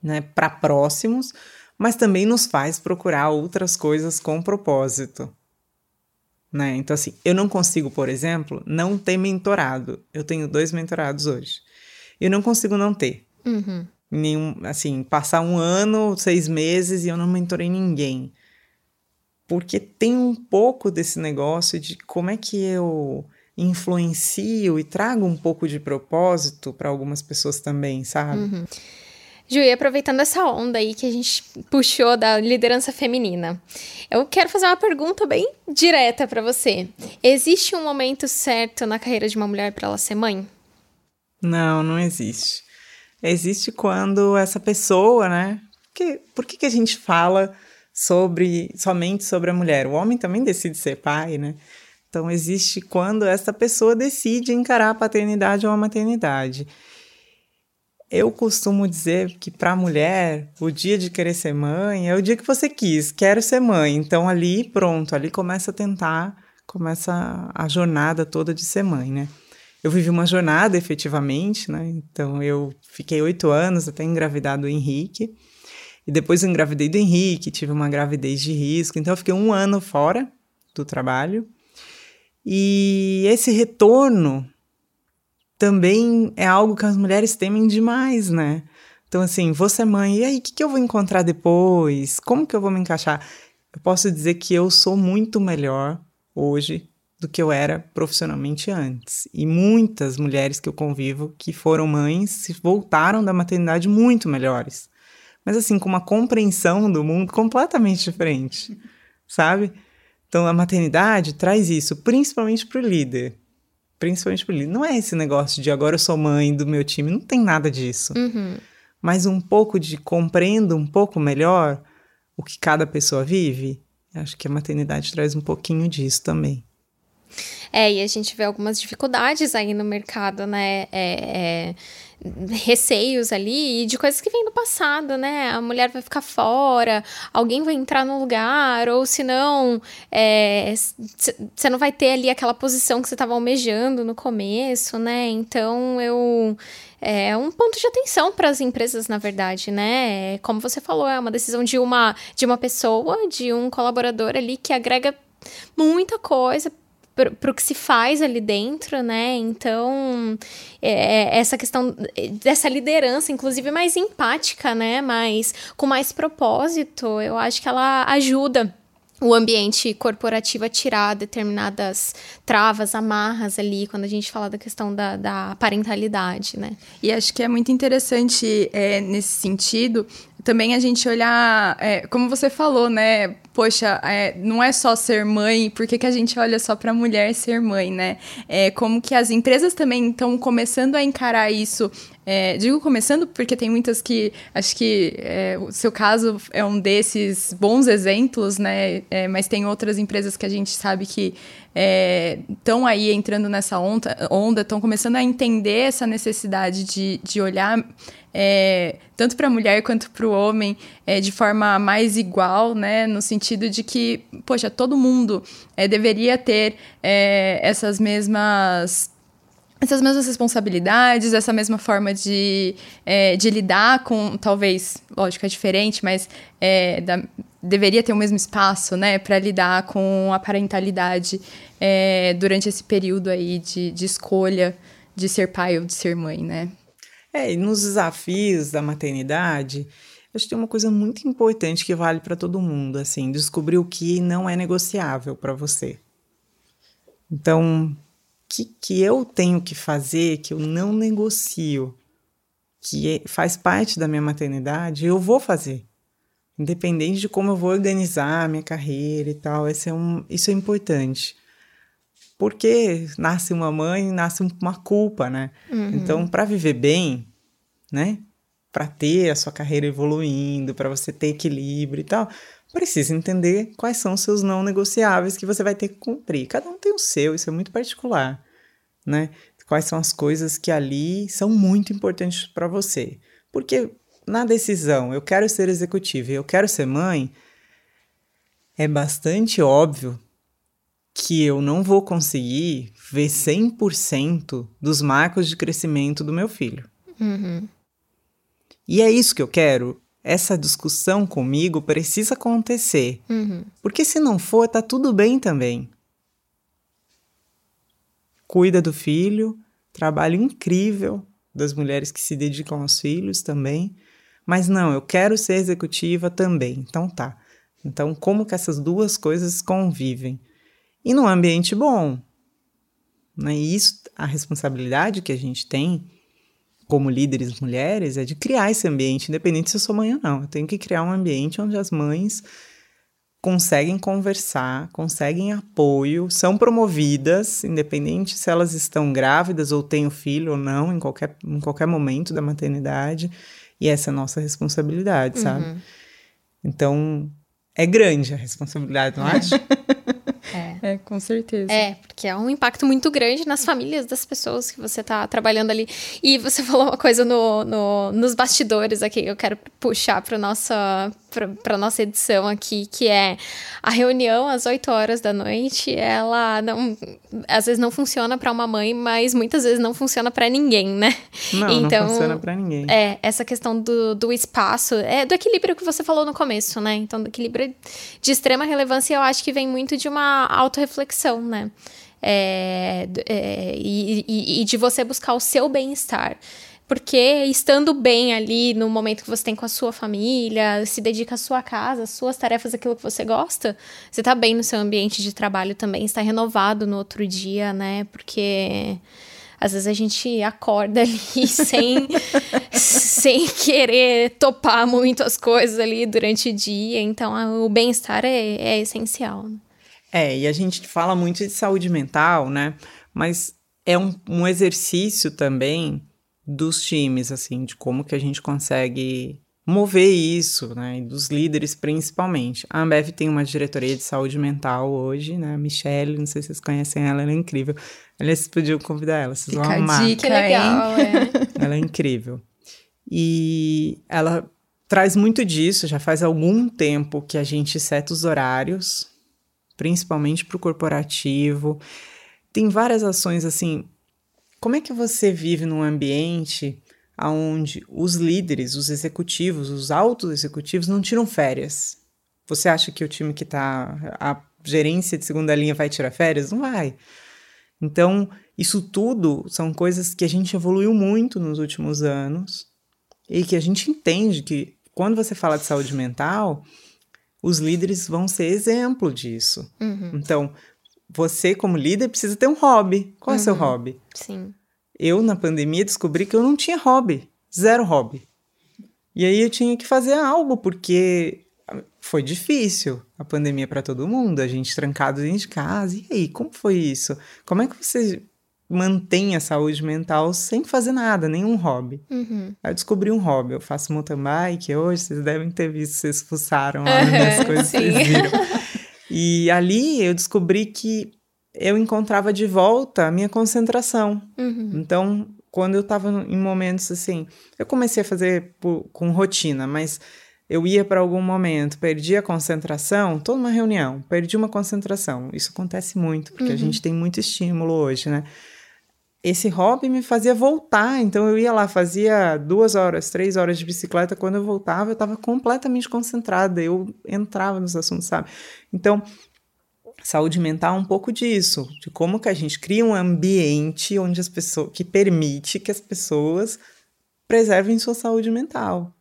né, para próximos, mas também nos faz procurar outras coisas com propósito. Né? Então, assim, eu não consigo, por exemplo, não ter mentorado. Eu tenho dois mentorados hoje. Eu não consigo não ter. Uhum. Nenhum, assim, passar um ano, seis meses e eu não mentorei ninguém. Porque tem um pouco desse negócio de como é que eu influencio e trago um pouco de propósito para algumas pessoas também, sabe? Uhum. Ju, e aproveitando essa onda aí que a gente puxou da liderança feminina, eu quero fazer uma pergunta bem direta para você. Existe um momento certo na carreira de uma mulher para ela ser mãe? Não, não existe. Existe quando essa pessoa, né? Porque, por que, que a gente fala sobre somente sobre a mulher? O homem também decide ser pai, né? Então existe quando essa pessoa decide encarar a paternidade ou a maternidade eu costumo dizer que para a mulher, o dia de querer ser mãe é o dia que você quis, quero ser mãe. Então ali, pronto, ali começa a tentar, começa a jornada toda de ser mãe, né? Eu vivi uma jornada efetivamente, né? Então eu fiquei oito anos até engravidar do Henrique. E depois eu engravidei do Henrique, tive uma gravidez de risco. Então eu fiquei um ano fora do trabalho. E esse retorno também é algo que as mulheres temem demais, né? Então, assim, você é mãe, e aí, o que, que eu vou encontrar depois? Como que eu vou me encaixar? Eu posso dizer que eu sou muito melhor hoje do que eu era profissionalmente antes. E muitas mulheres que eu convivo que foram mães se voltaram da maternidade muito melhores. Mas assim, com uma compreensão do mundo completamente diferente, [laughs] sabe? Então a maternidade traz isso, principalmente para o líder principalmente por ele. Não é esse negócio de agora eu sou mãe do meu time, não tem nada disso. Uhum. Mas um pouco de compreendo um pouco melhor o que cada pessoa vive. Acho que a maternidade traz um pouquinho disso também. É, e a gente vê algumas dificuldades aí no mercado, né? É, é, receios ali de coisas que vêm do passado, né? A mulher vai ficar fora, alguém vai entrar no lugar, ou se não, você é, não vai ter ali aquela posição que você estava almejando no começo, né? Então eu é um ponto de atenção para as empresas, na verdade, né? Como você falou, é uma decisão de uma de uma pessoa, de um colaborador ali que agrega muita coisa para o que se faz ali dentro, né? Então, é, é, essa questão dessa liderança, inclusive mais empática, né? Mas com mais propósito, eu acho que ela ajuda o ambiente corporativo a tirar determinadas travas, amarras ali, quando a gente fala da questão da, da parentalidade, né? E acho que é muito interessante é, nesse sentido também a gente olhar, é, como você falou, né? Poxa, é, não é só ser mãe, por que, que a gente olha só para mulher ser mãe, né? É, como que as empresas também estão começando a encarar isso. É, digo começando porque tem muitas que acho que é, o seu caso é um desses bons exemplos, né? É, mas tem outras empresas que a gente sabe que estão aí entrando nessa onda, estão começando a entender essa necessidade de, de olhar é, tanto para a mulher quanto para o homem é, de forma mais igual, né? No sentido de que, poxa, todo mundo é, deveria ter é, essas mesmas essas mesmas responsabilidades, essa mesma forma de, é, de lidar com, talvez, lógico, é diferente, mas é, da, deveria ter o mesmo espaço, né, para lidar com a parentalidade é, durante esse período aí de, de escolha de ser pai ou de ser mãe, né? É, e nos desafios da maternidade, acho que tem uma coisa muito importante que vale para todo mundo, assim, descobrir o que não é negociável para você. Então, o que, que eu tenho que fazer que eu não negocio, que é, faz parte da minha maternidade, eu vou fazer. Independente de como eu vou organizar a minha carreira e tal, esse é um, isso é importante porque nasce uma mãe, nasce uma culpa, né? Uhum. Então, para viver bem, né? Para ter a sua carreira evoluindo, para você ter equilíbrio e tal, precisa entender quais são os seus não negociáveis que você vai ter que cumprir. Cada um tem o seu, isso é muito particular, né? Quais são as coisas que ali são muito importantes para você? Porque na decisão, eu quero ser executiva e eu quero ser mãe, é bastante óbvio que eu não vou conseguir ver 100% dos marcos de crescimento do meu filho. Uhum. E é isso que eu quero. Essa discussão comigo precisa acontecer. Uhum. Porque se não for, tá tudo bem também. Cuida do filho, trabalho incrível das mulheres que se dedicam aos filhos também. Mas não, eu quero ser executiva também. Então tá. Então, como que essas duas coisas convivem? E num ambiente bom. Né? E isso, a responsabilidade que a gente tem como líderes mulheres é de criar esse ambiente, independente se eu sou mãe ou não. Eu tenho que criar um ambiente onde as mães conseguem conversar, conseguem apoio, são promovidas, independente se elas estão grávidas ou têm o filho ou não, em qualquer, em qualquer momento da maternidade. E essa é a nossa responsabilidade, sabe? Uhum. Então, é grande a responsabilidade, não acha? [laughs] é. Com certeza. É, porque é um impacto muito grande nas famílias das pessoas que você está trabalhando ali. E você [laughs] falou uma coisa no, no nos bastidores aqui, eu quero puxar para nossa para nossa edição aqui, que é a reunião às 8 horas da noite, ela não às vezes não funciona para uma mãe, mas muitas vezes não funciona para ninguém, né? Não, então, não funciona para ninguém. É, essa questão do, do espaço, é do equilíbrio que você falou no começo, né? Então, do equilíbrio de extrema relevância, eu acho que vem muito de uma autorreflexão, né? É, é, e, e de você buscar o seu bem-estar. Porque estando bem ali no momento que você tem com a sua família, se dedica à sua casa, às suas tarefas, aquilo que você gosta, você tá bem no seu ambiente de trabalho também, está renovado no outro dia, né? Porque às vezes a gente acorda [laughs] ali sem, sem querer topar muito as coisas ali durante o dia, então o bem-estar é, é essencial. Né? É, e a gente fala muito de saúde mental, né? Mas é um, um exercício também dos times, assim, de como que a gente consegue mover isso, né, e dos líderes principalmente. A Ambev tem uma diretoria de saúde mental hoje, né, a Michelle, não sei se vocês conhecem ela, ela é incrível. Aliás, vocês podiam convidar ela, vocês Fica vão amar. Dica, legal, é. [laughs] Ela é incrível. E ela traz muito disso, já faz algum tempo que a gente seta os horários, principalmente para o corporativo. Tem várias ações assim, como é que você vive num ambiente onde os líderes, os executivos, os altos executivos não tiram férias? Você acha que o time que está a gerência de segunda linha vai tirar férias? Não vai. Então, isso tudo são coisas que a gente evoluiu muito nos últimos anos e que a gente entende que quando você fala de saúde mental, os líderes vão ser exemplo disso. Uhum. Então, você, como líder, precisa ter um hobby. Qual uhum. é o seu hobby? Sim. Eu, na pandemia, descobri que eu não tinha hobby. Zero hobby. E aí eu tinha que fazer algo, porque foi difícil a pandemia para todo mundo, a gente trancado dentro de casa. E aí, como foi isso? Como é que você mantém a saúde mental sem fazer nada, nenhum hobby? Uhum. Aí eu descobri um hobby. Eu faço mountain bike hoje, vocês devem ter visto, vocês fuçaram lá nas coisas que vocês viram. [laughs] E ali eu descobri que eu encontrava de volta a minha concentração. Uhum. Então, quando eu estava em momentos assim, eu comecei a fazer por, com rotina, mas eu ia para algum momento, perdi a concentração, toda uma reunião, perdi uma concentração. Isso acontece muito, porque uhum. a gente tem muito estímulo hoje, né? Esse hobby me fazia voltar, então eu ia lá, fazia duas horas, três horas de bicicleta. Quando eu voltava, eu estava completamente concentrada, eu entrava nos assuntos, sabe? Então, saúde mental é um pouco disso, de como que a gente cria um ambiente onde as pessoas que permite que as pessoas preservem sua saúde mental.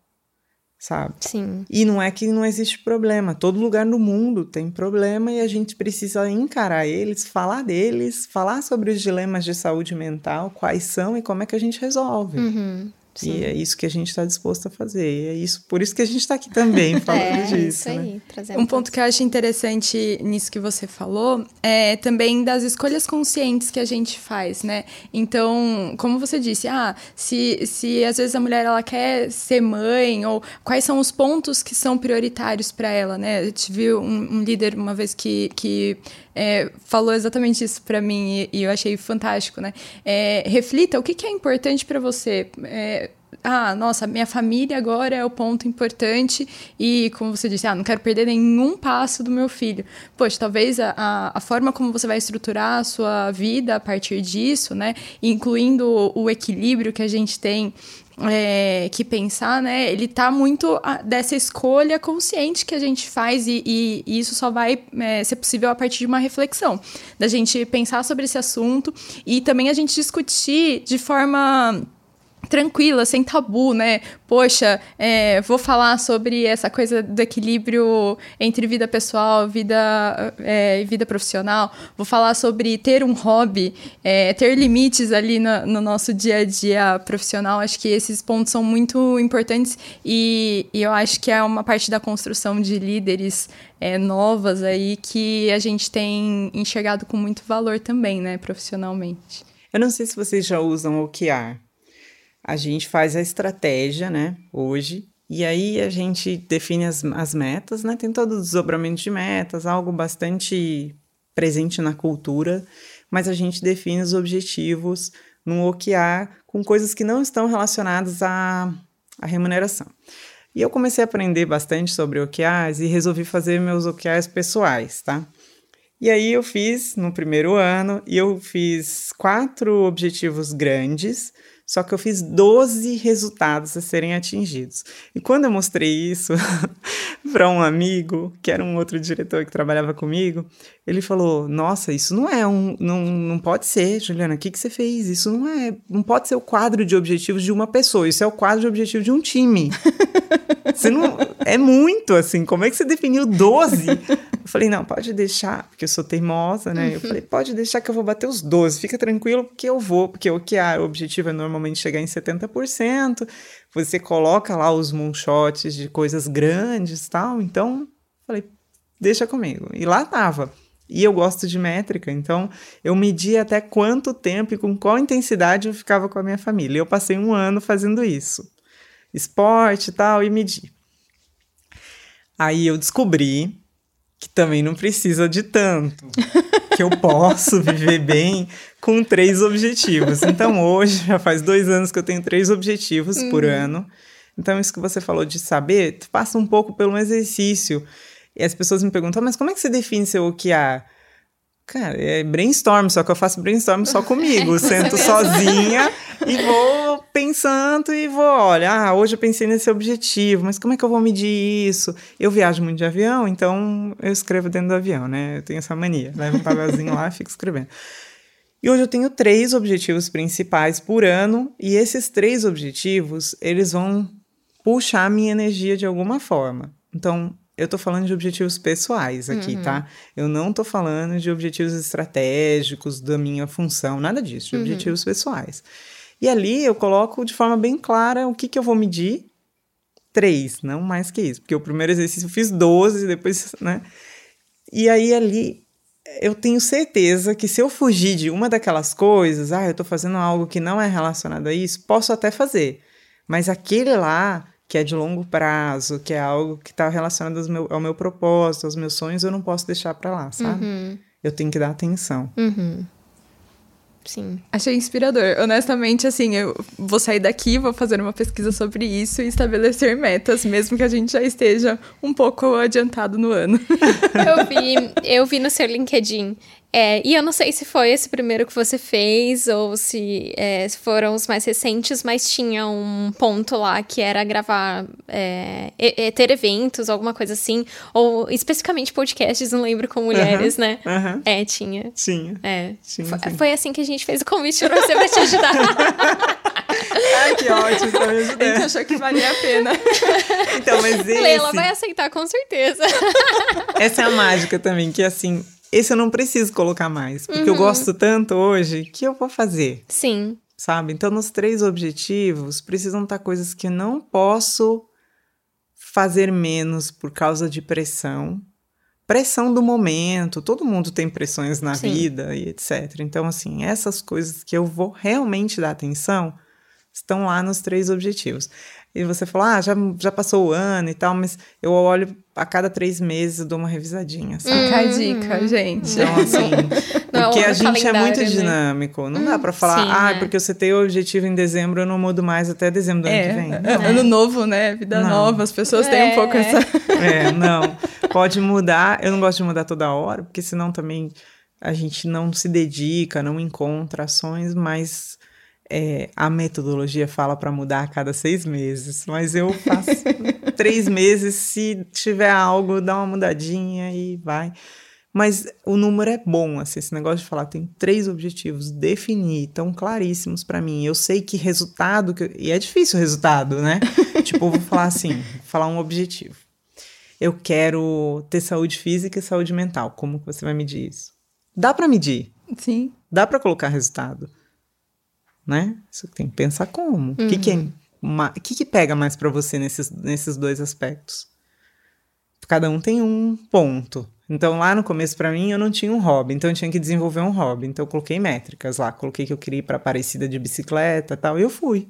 Sabe? Sim. E não é que não existe problema. Todo lugar no mundo tem problema e a gente precisa encarar eles, falar deles, falar sobre os dilemas de saúde mental, quais são e como é que a gente resolve. Uhum. Sim. E é isso que a gente está disposto a fazer. E é isso, por isso que a gente está aqui também [laughs] falando é, disso. Isso aí, né? Um ponto que eu acho interessante nisso que você falou é também das escolhas conscientes que a gente faz, né? Então, como você disse, ah, se, se às vezes a mulher ela quer ser mãe, ou quais são os pontos que são prioritários para ela, né? Eu tive um, um líder uma vez que, que é, falou exatamente isso para mim e, e, eu achei fantástico, né? É, reflita o que, que é importante para você. É, ah, nossa, minha família agora é o ponto importante e, como você disse, ah, não quero perder nenhum passo do meu filho. Poxa, talvez a, a, forma como você vai estruturar a sua vida a partir disso, né, incluindo o, o equilíbrio que a gente tem é, que pensar, né? Ele tá muito dessa escolha consciente que a gente faz e, e, e isso só vai é, ser possível a partir de uma reflexão, da gente pensar sobre esse assunto e também a gente discutir de forma tranquila, sem tabu, né? Poxa, é, vou falar sobre essa coisa do equilíbrio entre vida pessoal vida, é, e vida profissional. Vou falar sobre ter um hobby, é, ter limites ali no, no, nosso dia a dia profissional. Acho que esses pontos são muito importantes e, e eu acho que é uma parte da construção de líderes é, novas aí que a gente tem enxergado com muito valor também, né, profissionalmente. Eu não sei se vocês já usam OKR a gente faz a estratégia, né, hoje, e aí a gente define as, as metas, né, tem todo o desdobramento de metas, algo bastante presente na cultura, mas a gente define os objetivos no OKR com coisas que não estão relacionadas à, à remuneração. E eu comecei a aprender bastante sobre OKRs e resolvi fazer meus OKRs pessoais, tá? E aí eu fiz no primeiro ano e eu fiz quatro objetivos grandes, só que eu fiz 12 resultados a serem atingidos. E quando eu mostrei isso [laughs] para um amigo, que era um outro diretor que trabalhava comigo, ele falou: Nossa, isso não é um. Não, não pode ser, Juliana, o que, que você fez? Isso não é. Não pode ser o quadro de objetivos de uma pessoa, isso é o quadro de objetivos de um time. [laughs] Você não. É muito, assim. Como é que você definiu 12? Eu falei, não, pode deixar, porque eu sou teimosa, né? Eu falei, pode deixar que eu vou bater os 12, fica tranquilo, porque eu vou, porque o que o objetivo é normalmente chegar em 70%. Você coloca lá os moonshots de coisas grandes tal. Então, falei, deixa comigo. E lá tava. E eu gosto de métrica, então eu medi até quanto tempo e com qual intensidade eu ficava com a minha família. Eu passei um ano fazendo isso esporte e tal, e medir. Aí eu descobri que também não precisa de tanto, que eu posso viver [laughs] bem com três objetivos. Então hoje já faz dois anos que eu tenho três objetivos uhum. por ano. Então isso que você falou de saber, passa um pouco pelo exercício. E as pessoas me perguntam, mas como é que você define seu OKR? Cara, é brainstorm, só que eu faço brainstorm só comigo. [laughs] Sento sozinha e vou pensando e vou, olha, ah, hoje eu pensei nesse objetivo, mas como é que eu vou medir isso? Eu viajo muito de avião, então eu escrevo dentro do avião, né? Eu tenho essa mania. Levo um papelzinho lá e fico escrevendo. E hoje eu tenho três objetivos principais por ano, e esses três objetivos, eles vão puxar a minha energia de alguma forma. Então, eu tô falando de objetivos pessoais aqui, uhum. tá? Eu não tô falando de objetivos estratégicos da minha função, nada disso, de uhum. objetivos pessoais. E ali eu coloco de forma bem clara o que, que eu vou medir. Três, não mais que isso, porque o primeiro exercício eu fiz 12, depois, né? E aí ali eu tenho certeza que se eu fugir de uma daquelas coisas, ah, eu tô fazendo algo que não é relacionado a isso, posso até fazer. Mas aquele lá que é de longo prazo, que é algo que está relacionado ao meu, ao meu, propósito, aos meus sonhos, eu não posso deixar para lá, sabe? Uhum. Eu tenho que dar atenção. Uhum. Sim. Achei inspirador. Honestamente, assim, eu vou sair daqui, vou fazer uma pesquisa sobre isso e estabelecer metas, mesmo que a gente já esteja um pouco adiantado no ano. [laughs] eu vi, eu vi no seu LinkedIn é, e eu não sei se foi esse primeiro que você fez ou se, é, foram os mais recentes, mas tinha um ponto lá que era gravar, é, ter eventos, alguma coisa assim, ou especificamente podcasts, não lembro, com mulheres, né? É, tinha. Tinha. É. Tinha, foi, foi, assim que a gente fez o convite pra você pra te ajudar. [laughs] Ai, que ótimo, pra me ajudar. A gente achou que valia a pena. então, mas esse... Leila vai aceitar, com certeza. Essa é a mágica também, que assim, esse eu não preciso colocar mais, porque uhum. eu gosto tanto hoje que eu vou fazer. Sim. Sabe? Então, nos três objetivos, precisam estar coisas que eu não posso fazer menos por causa de pressão. Pressão do momento, todo mundo tem pressões na Sim. vida e etc. Então, assim, essas coisas que eu vou realmente dar atenção estão lá nos três objetivos. E você falou, ah, já, já passou o ano e tal, mas eu olho a cada três meses eu dou uma revisadinha, sabe? Fica a dica, uhum. gente. Então, assim, [laughs] porque a gente é muito né? dinâmico. Não dá pra hum, falar, Sim, ah, é. porque você tem o objetivo em dezembro, eu não mudo mais até dezembro do é, ano que vem. Não. Ano novo, né? Vida não. nova, as pessoas é. têm um pouco essa. É, [laughs] não. Pode mudar. Eu não gosto de mudar toda hora, porque senão também a gente não se dedica, não encontra ações, mas é, a metodologia fala para mudar a cada seis meses, mas eu faço [laughs] três meses, se tiver algo, dá uma mudadinha e vai. Mas o número é bom, assim, esse negócio de falar, tem três objetivos, definir, tão claríssimos para mim. Eu sei que resultado, que, e é difícil o resultado, né? [laughs] tipo, eu vou falar assim, falar um objetivo. Eu quero ter saúde física e saúde mental. Como que você vai medir isso? Dá para medir. Sim. Dá para colocar resultado né? Você tem que pensar como. O que, que, é, uhum. que, que pega mais para você nesses, nesses dois aspectos? Cada um tem um ponto. Então, lá no começo, para mim, eu não tinha um hobby, então eu tinha que desenvolver um hobby. Então, eu coloquei métricas lá, coloquei que eu queria ir para Aparecida de bicicleta tal, e eu fui.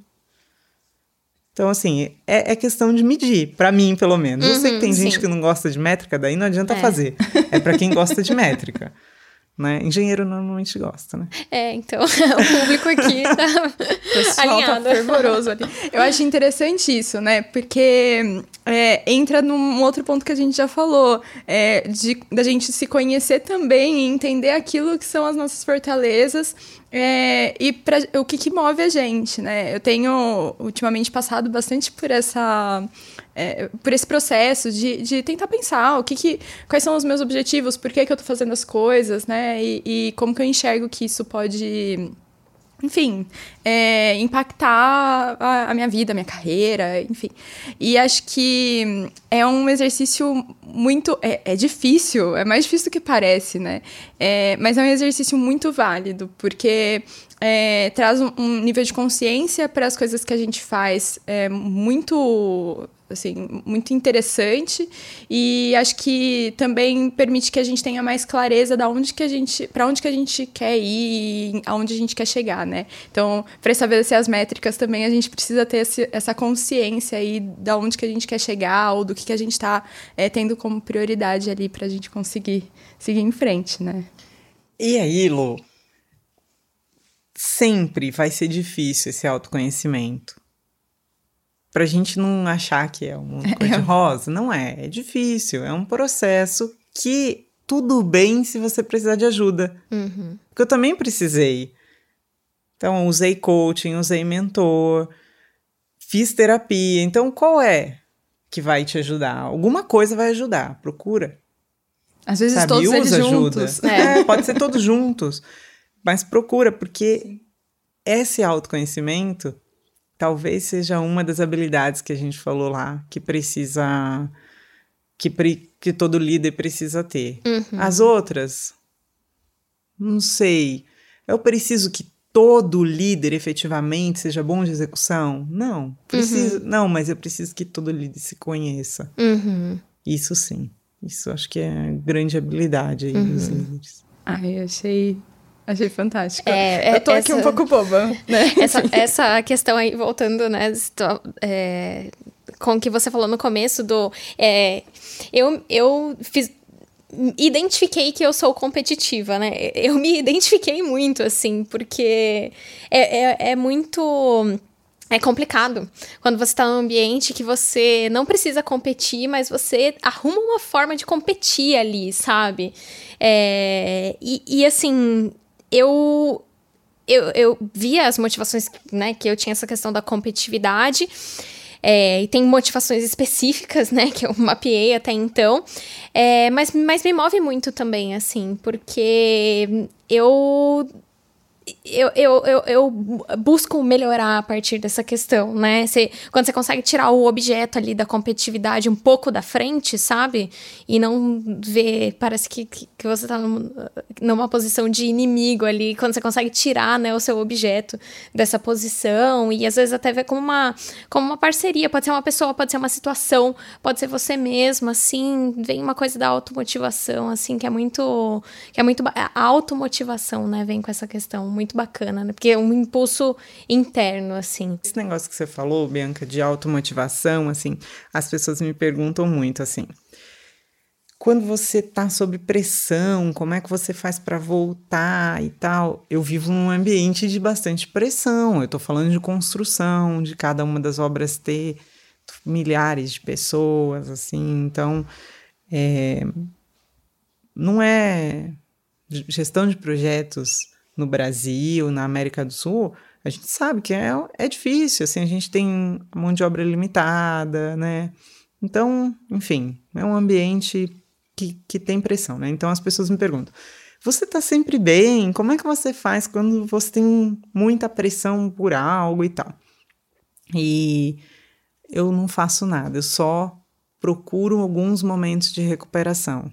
Então, assim, é, é questão de medir, para mim, pelo menos. Uhum, eu sei que tem uhum, sim. gente que não gosta de métrica, daí não adianta é. fazer. É para quem gosta de métrica. [laughs] né? Engenheiro normalmente gosta, né? É, então, [laughs] o público aqui tá [laughs] Pessoal tá alinhado. tá fervoroso ali. Eu acho interessante isso, né? Porque é, entra num outro ponto que a gente já falou, é, de da gente se conhecer também e entender aquilo que são as nossas fortalezas é, e pra, o que, que move a gente, né? Eu tenho ultimamente passado bastante por essa é, por esse processo de, de tentar pensar o que, que quais são os meus objetivos, por que, que eu estou fazendo as coisas, né? E, e como que eu enxergo que isso pode enfim, é, impactar a, a, minha vida, a minha carreira, enfim. E acho que é um exercício muito. É, é difícil, é mais difícil do que parece, né? É, mas é um exercício muito válido, porque é, traz um, um, nível de consciência para as coisas que a gente faz é, muito assim, muito interessante e acho que também permite que a gente tenha mais clareza da onde que a gente, para onde que a gente quer ir, aonde a gente quer chegar, né? Então, para estabelecer as métricas também a gente precisa ter esse, essa consciência aí da onde que a gente quer chegar ou do que que a gente está é, tendo como prioridade ali para a gente conseguir seguir em frente, né? E aí, Lu, sempre vai ser difícil esse autoconhecimento pra gente não achar que é uma coisa [laughs] é. rosa. Não é, é difícil, é um processo que tudo bem se você precisar de ajuda. Uhum. Porque eu também precisei. Então, usei coaching, usei mentor, fiz terapia. Então, qual é que vai te ajudar? Alguma coisa vai ajudar, procura. Às vezes Sabe? todos eles juntos. É. é. pode ser todos juntos. Mas procura, porque [laughs] Sim. esse autoconhecimento talvez seja uma das habilidades que a gente falou lá que precisa que, que todo líder precisa ter. Uhum. As outras, não sei. Eu preciso que todo líder efetivamente seja bom de execução? Não, preciso. Uhum. Não, mas eu preciso que todo líder se conheça. Uhum. Isso sim. Isso acho que é grande habilidade aí dos uhum. líderes. Ai, achei Achei fantástico. É, eu tô essa, aqui um pouco boba, né? [laughs] Essa, essa questão aí, voltando, né, é, com o que você falou no começo do... É, eu, eu fiz identifiquei que eu sou competitiva, né? Eu me identifiquei muito, assim, porque é, é, é muito. É complicado quando você está num ambiente que você não precisa competir, mas você arruma uma forma de competir ali, sabe? É, e, e assim, eu, eu, eu via as motivações, né, que eu tinha essa questão da competitividade. É, e tem motivações específicas, né, que eu mapeei até então. É, mas, mas me move muito também, assim, porque eu eu, eu, eu, eu, busco melhorar a partir dessa questão, né? Quando você consegue tirar o objeto ali da competitividade um pouco da frente, sabe? E não ver, parece que, que, você tá num, numa posição de inimigo ali, quando você consegue tirar, né, o seu objeto dessa posição e às vezes até ver como uma, como uma parceria, pode ser uma pessoa, pode ser uma situação, pode ser você mesmo, assim, vem uma coisa da automotivação, assim, que é muito, que é muito, a automotivação, né, vem com essa questão muito bacana, né? Porque é um impulso interno, assim. Esse negócio que você falou, Bianca, de automotivação, assim, as pessoas me perguntam muito, assim. Quando você tá sob pressão, como é que você faz para voltar e tal? Eu vivo num ambiente de bastante pressão. Eu tô falando de construção, de cada uma das obras ter milhares de pessoas, assim. Então, é, não é gestão de projetos no Brasil, na América do Sul, a gente sabe que é, é difícil, assim, a gente tem mão de obra limitada, né? Então, enfim, é um ambiente que, que tem pressão, né? Então as pessoas me perguntam: você tá sempre bem? Como é que você faz quando você tem muita pressão por algo e tal? E eu não faço nada, eu só procuro alguns momentos de recuperação.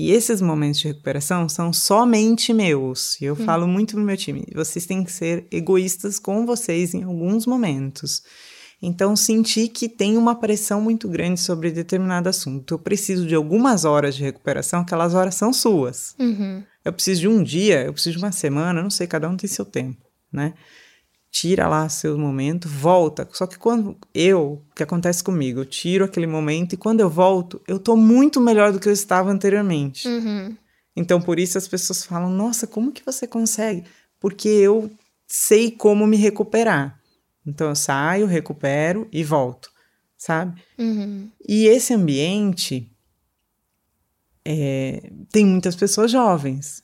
E esses momentos de recuperação são somente meus. E eu hum. falo muito no meu time: vocês têm que ser egoístas com vocês em alguns momentos. Então, senti que tem uma pressão muito grande sobre determinado assunto. Eu preciso de algumas horas de recuperação, aquelas horas são suas. Uhum. Eu preciso de um dia, eu preciso de uma semana, não sei, cada um tem seu tempo, né? Tira lá seu momento, volta. Só que quando eu, o que acontece comigo, eu tiro aquele momento e quando eu volto, eu tô muito melhor do que eu estava anteriormente. Uhum. Então, por isso as pessoas falam: nossa, como que você consegue? Porque eu sei como me recuperar. Então, eu saio, recupero e volto, sabe? Uhum. E esse ambiente é, tem muitas pessoas jovens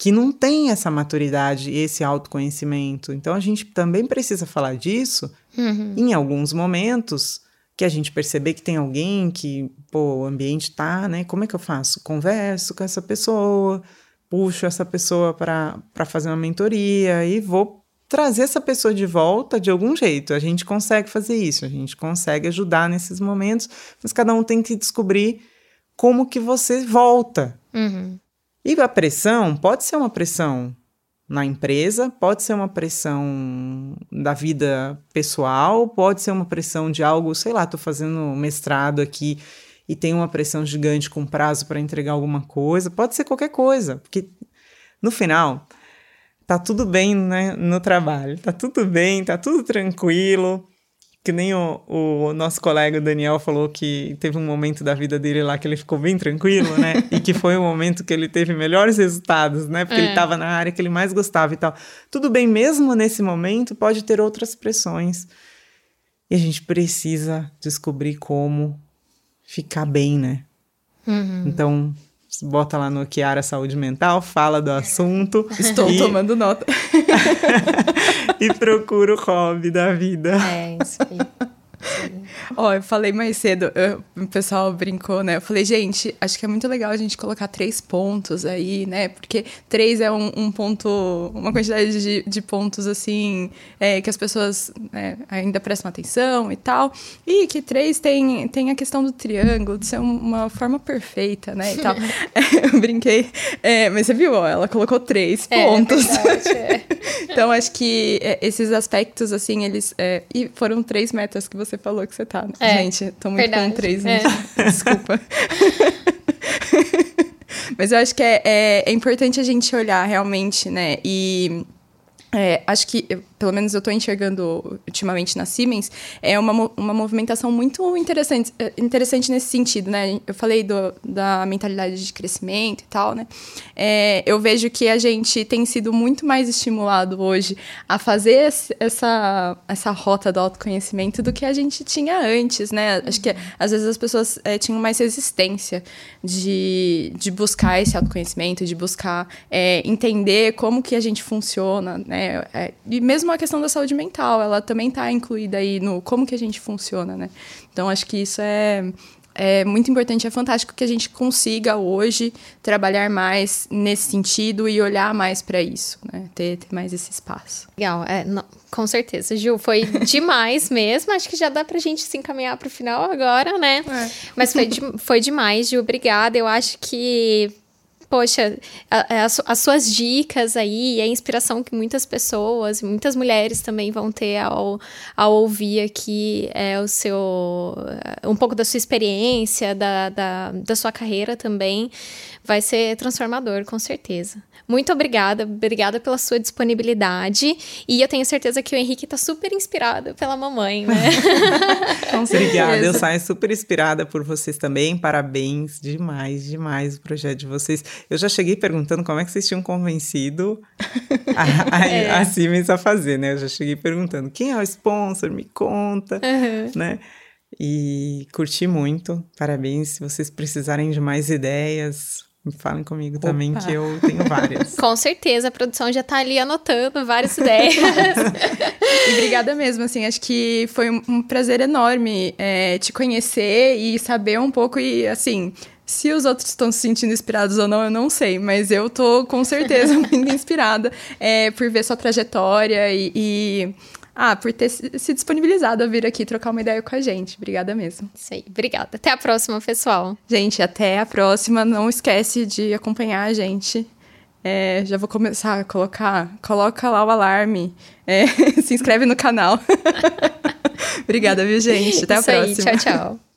que não têm essa maturidade, esse autoconhecimento. Então, a gente também precisa falar disso uhum. em alguns momentos que a gente perceber que tem alguém que, pô, o ambiente tá, né? Como é que eu faço? Converso com essa pessoa, puxo essa pessoa para fazer uma mentoria e vou trazer essa pessoa de volta de algum jeito. A gente consegue fazer isso, a gente consegue ajudar nesses momentos, mas cada um tem que descobrir como que você volta. Uhum. E a pressão pode ser uma pressão na empresa, pode ser uma pressão da vida pessoal, pode ser uma pressão de algo, sei lá, tô fazendo mestrado aqui e tem uma pressão gigante com prazo para entregar alguma coisa, pode ser qualquer coisa, porque no final tá tudo bem né, no trabalho, tá tudo bem, tá tudo tranquilo, que nem o, o, nosso colega Daniel falou que teve um momento da vida dele lá que ele ficou bem tranquilo, né? [laughs] e que foi o momento que ele teve melhores resultados, né? Porque é. ele estava na área que ele mais gostava e tal. Tudo bem, mesmo nesse momento, pode ter outras pressões. E a gente precisa descobrir como ficar bem, né? Uhum. Então, bota lá no Kiara Saúde Mental, fala do assunto. Estou e... tomando nota. [laughs] e procura o hobby da vida. É, isso aí. Ó, oh, eu falei mais cedo, eu, o pessoal brincou, né? Eu falei, gente, acho que é muito legal a gente colocar três pontos aí, né? Porque três é um, um ponto, uma quantidade de, de pontos, assim, é, que as pessoas né, ainda prestam atenção e tal. E que três tem, tem a questão do triângulo, de ser uma forma perfeita, né? E tal. É, [laughs] eu brinquei, é, mas você viu, ó, ela colocou três é, pontos. Verdade, é. [laughs] então, acho que é, esses aspectos, assim, eles. e foram três metas que você você falou que você tá. É, Gente, tô muito verdade. com três, né? É. [laughs] Desculpa. [laughs] Mas eu acho que é, é, é importante a gente olhar realmente, né? E é, acho que, pelo menos eu estou enxergando ultimamente na Siemens, é uma, uma movimentação muito interessante, é, interessante nesse sentido, né? Eu falei do, da mentalidade de crescimento e tal, né? É, eu vejo que a gente tem sido muito mais estimulado hoje a fazer essa, essa rota do autoconhecimento do que a gente tinha antes, né? Acho que às vezes as pessoas é, tinham mais resistência de, de buscar esse autoconhecimento, de buscar é, entender como que a gente funciona, né? né? É, e mesmo a questão da saúde mental, ela também está incluída aí no como que a gente funciona, né? Então, acho que isso é, é muito importante, é fantástico que a gente consiga hoje trabalhar mais nesse sentido e olhar mais para isso, né? Ter, ter, mais esse espaço. Legal, é, não, com certeza, Gil, foi [laughs] demais mesmo. Acho que já dá pra gente se encaminhar pro final agora, né? É. Mas foi, foi demais, Gil, obrigada. Eu acho que poxa, as, as suas dicas aí, a inspiração que muitas pessoas, muitas mulheres também vão ter ao, ao ouvir aqui é o seu. um pouco da sua experiência, da, da, da sua carreira também, vai ser transformador, com certeza. Muito obrigada, obrigada pela sua disponibilidade. E eu tenho certeza que o Henrique está super inspirado pela mamãe, né? [laughs] Obrigada, eu saio super inspirada por vocês também. Parabéns demais, demais o projeto de vocês. Eu já cheguei perguntando como é que vocês tinham convencido a, a, [laughs] é. a Siemens a fazer, né? Eu já cheguei perguntando quem é o sponsor, me conta, uhum. né? E curti muito. Parabéns. Se vocês precisarem de mais ideias, Falem comigo Opa. também, que eu tenho várias. [laughs] Com certeza, a produção já tá ali anotando várias ideias. [laughs] e obrigada mesmo, assim, acho que foi um prazer enorme é, te conhecer e saber um pouco e, assim, se os outros estão se sentindo inspirados ou não, eu não sei, mas eu tô com certeza [laughs] muito inspirada é, por ver sua trajetória e, e ah, por ter se disponibilizado a vir aqui trocar uma ideia com a gente. Obrigada mesmo. Isso aí. Obrigada. Até a próxima, pessoal. Gente, até a próxima. Não esquece de acompanhar a gente. É, já vou começar a colocar. Coloca lá o alarme. É, [laughs] se inscreve no canal. [laughs] Obrigada, viu, gente? Até Isso a próxima. Aí, tchau, tchau. [laughs]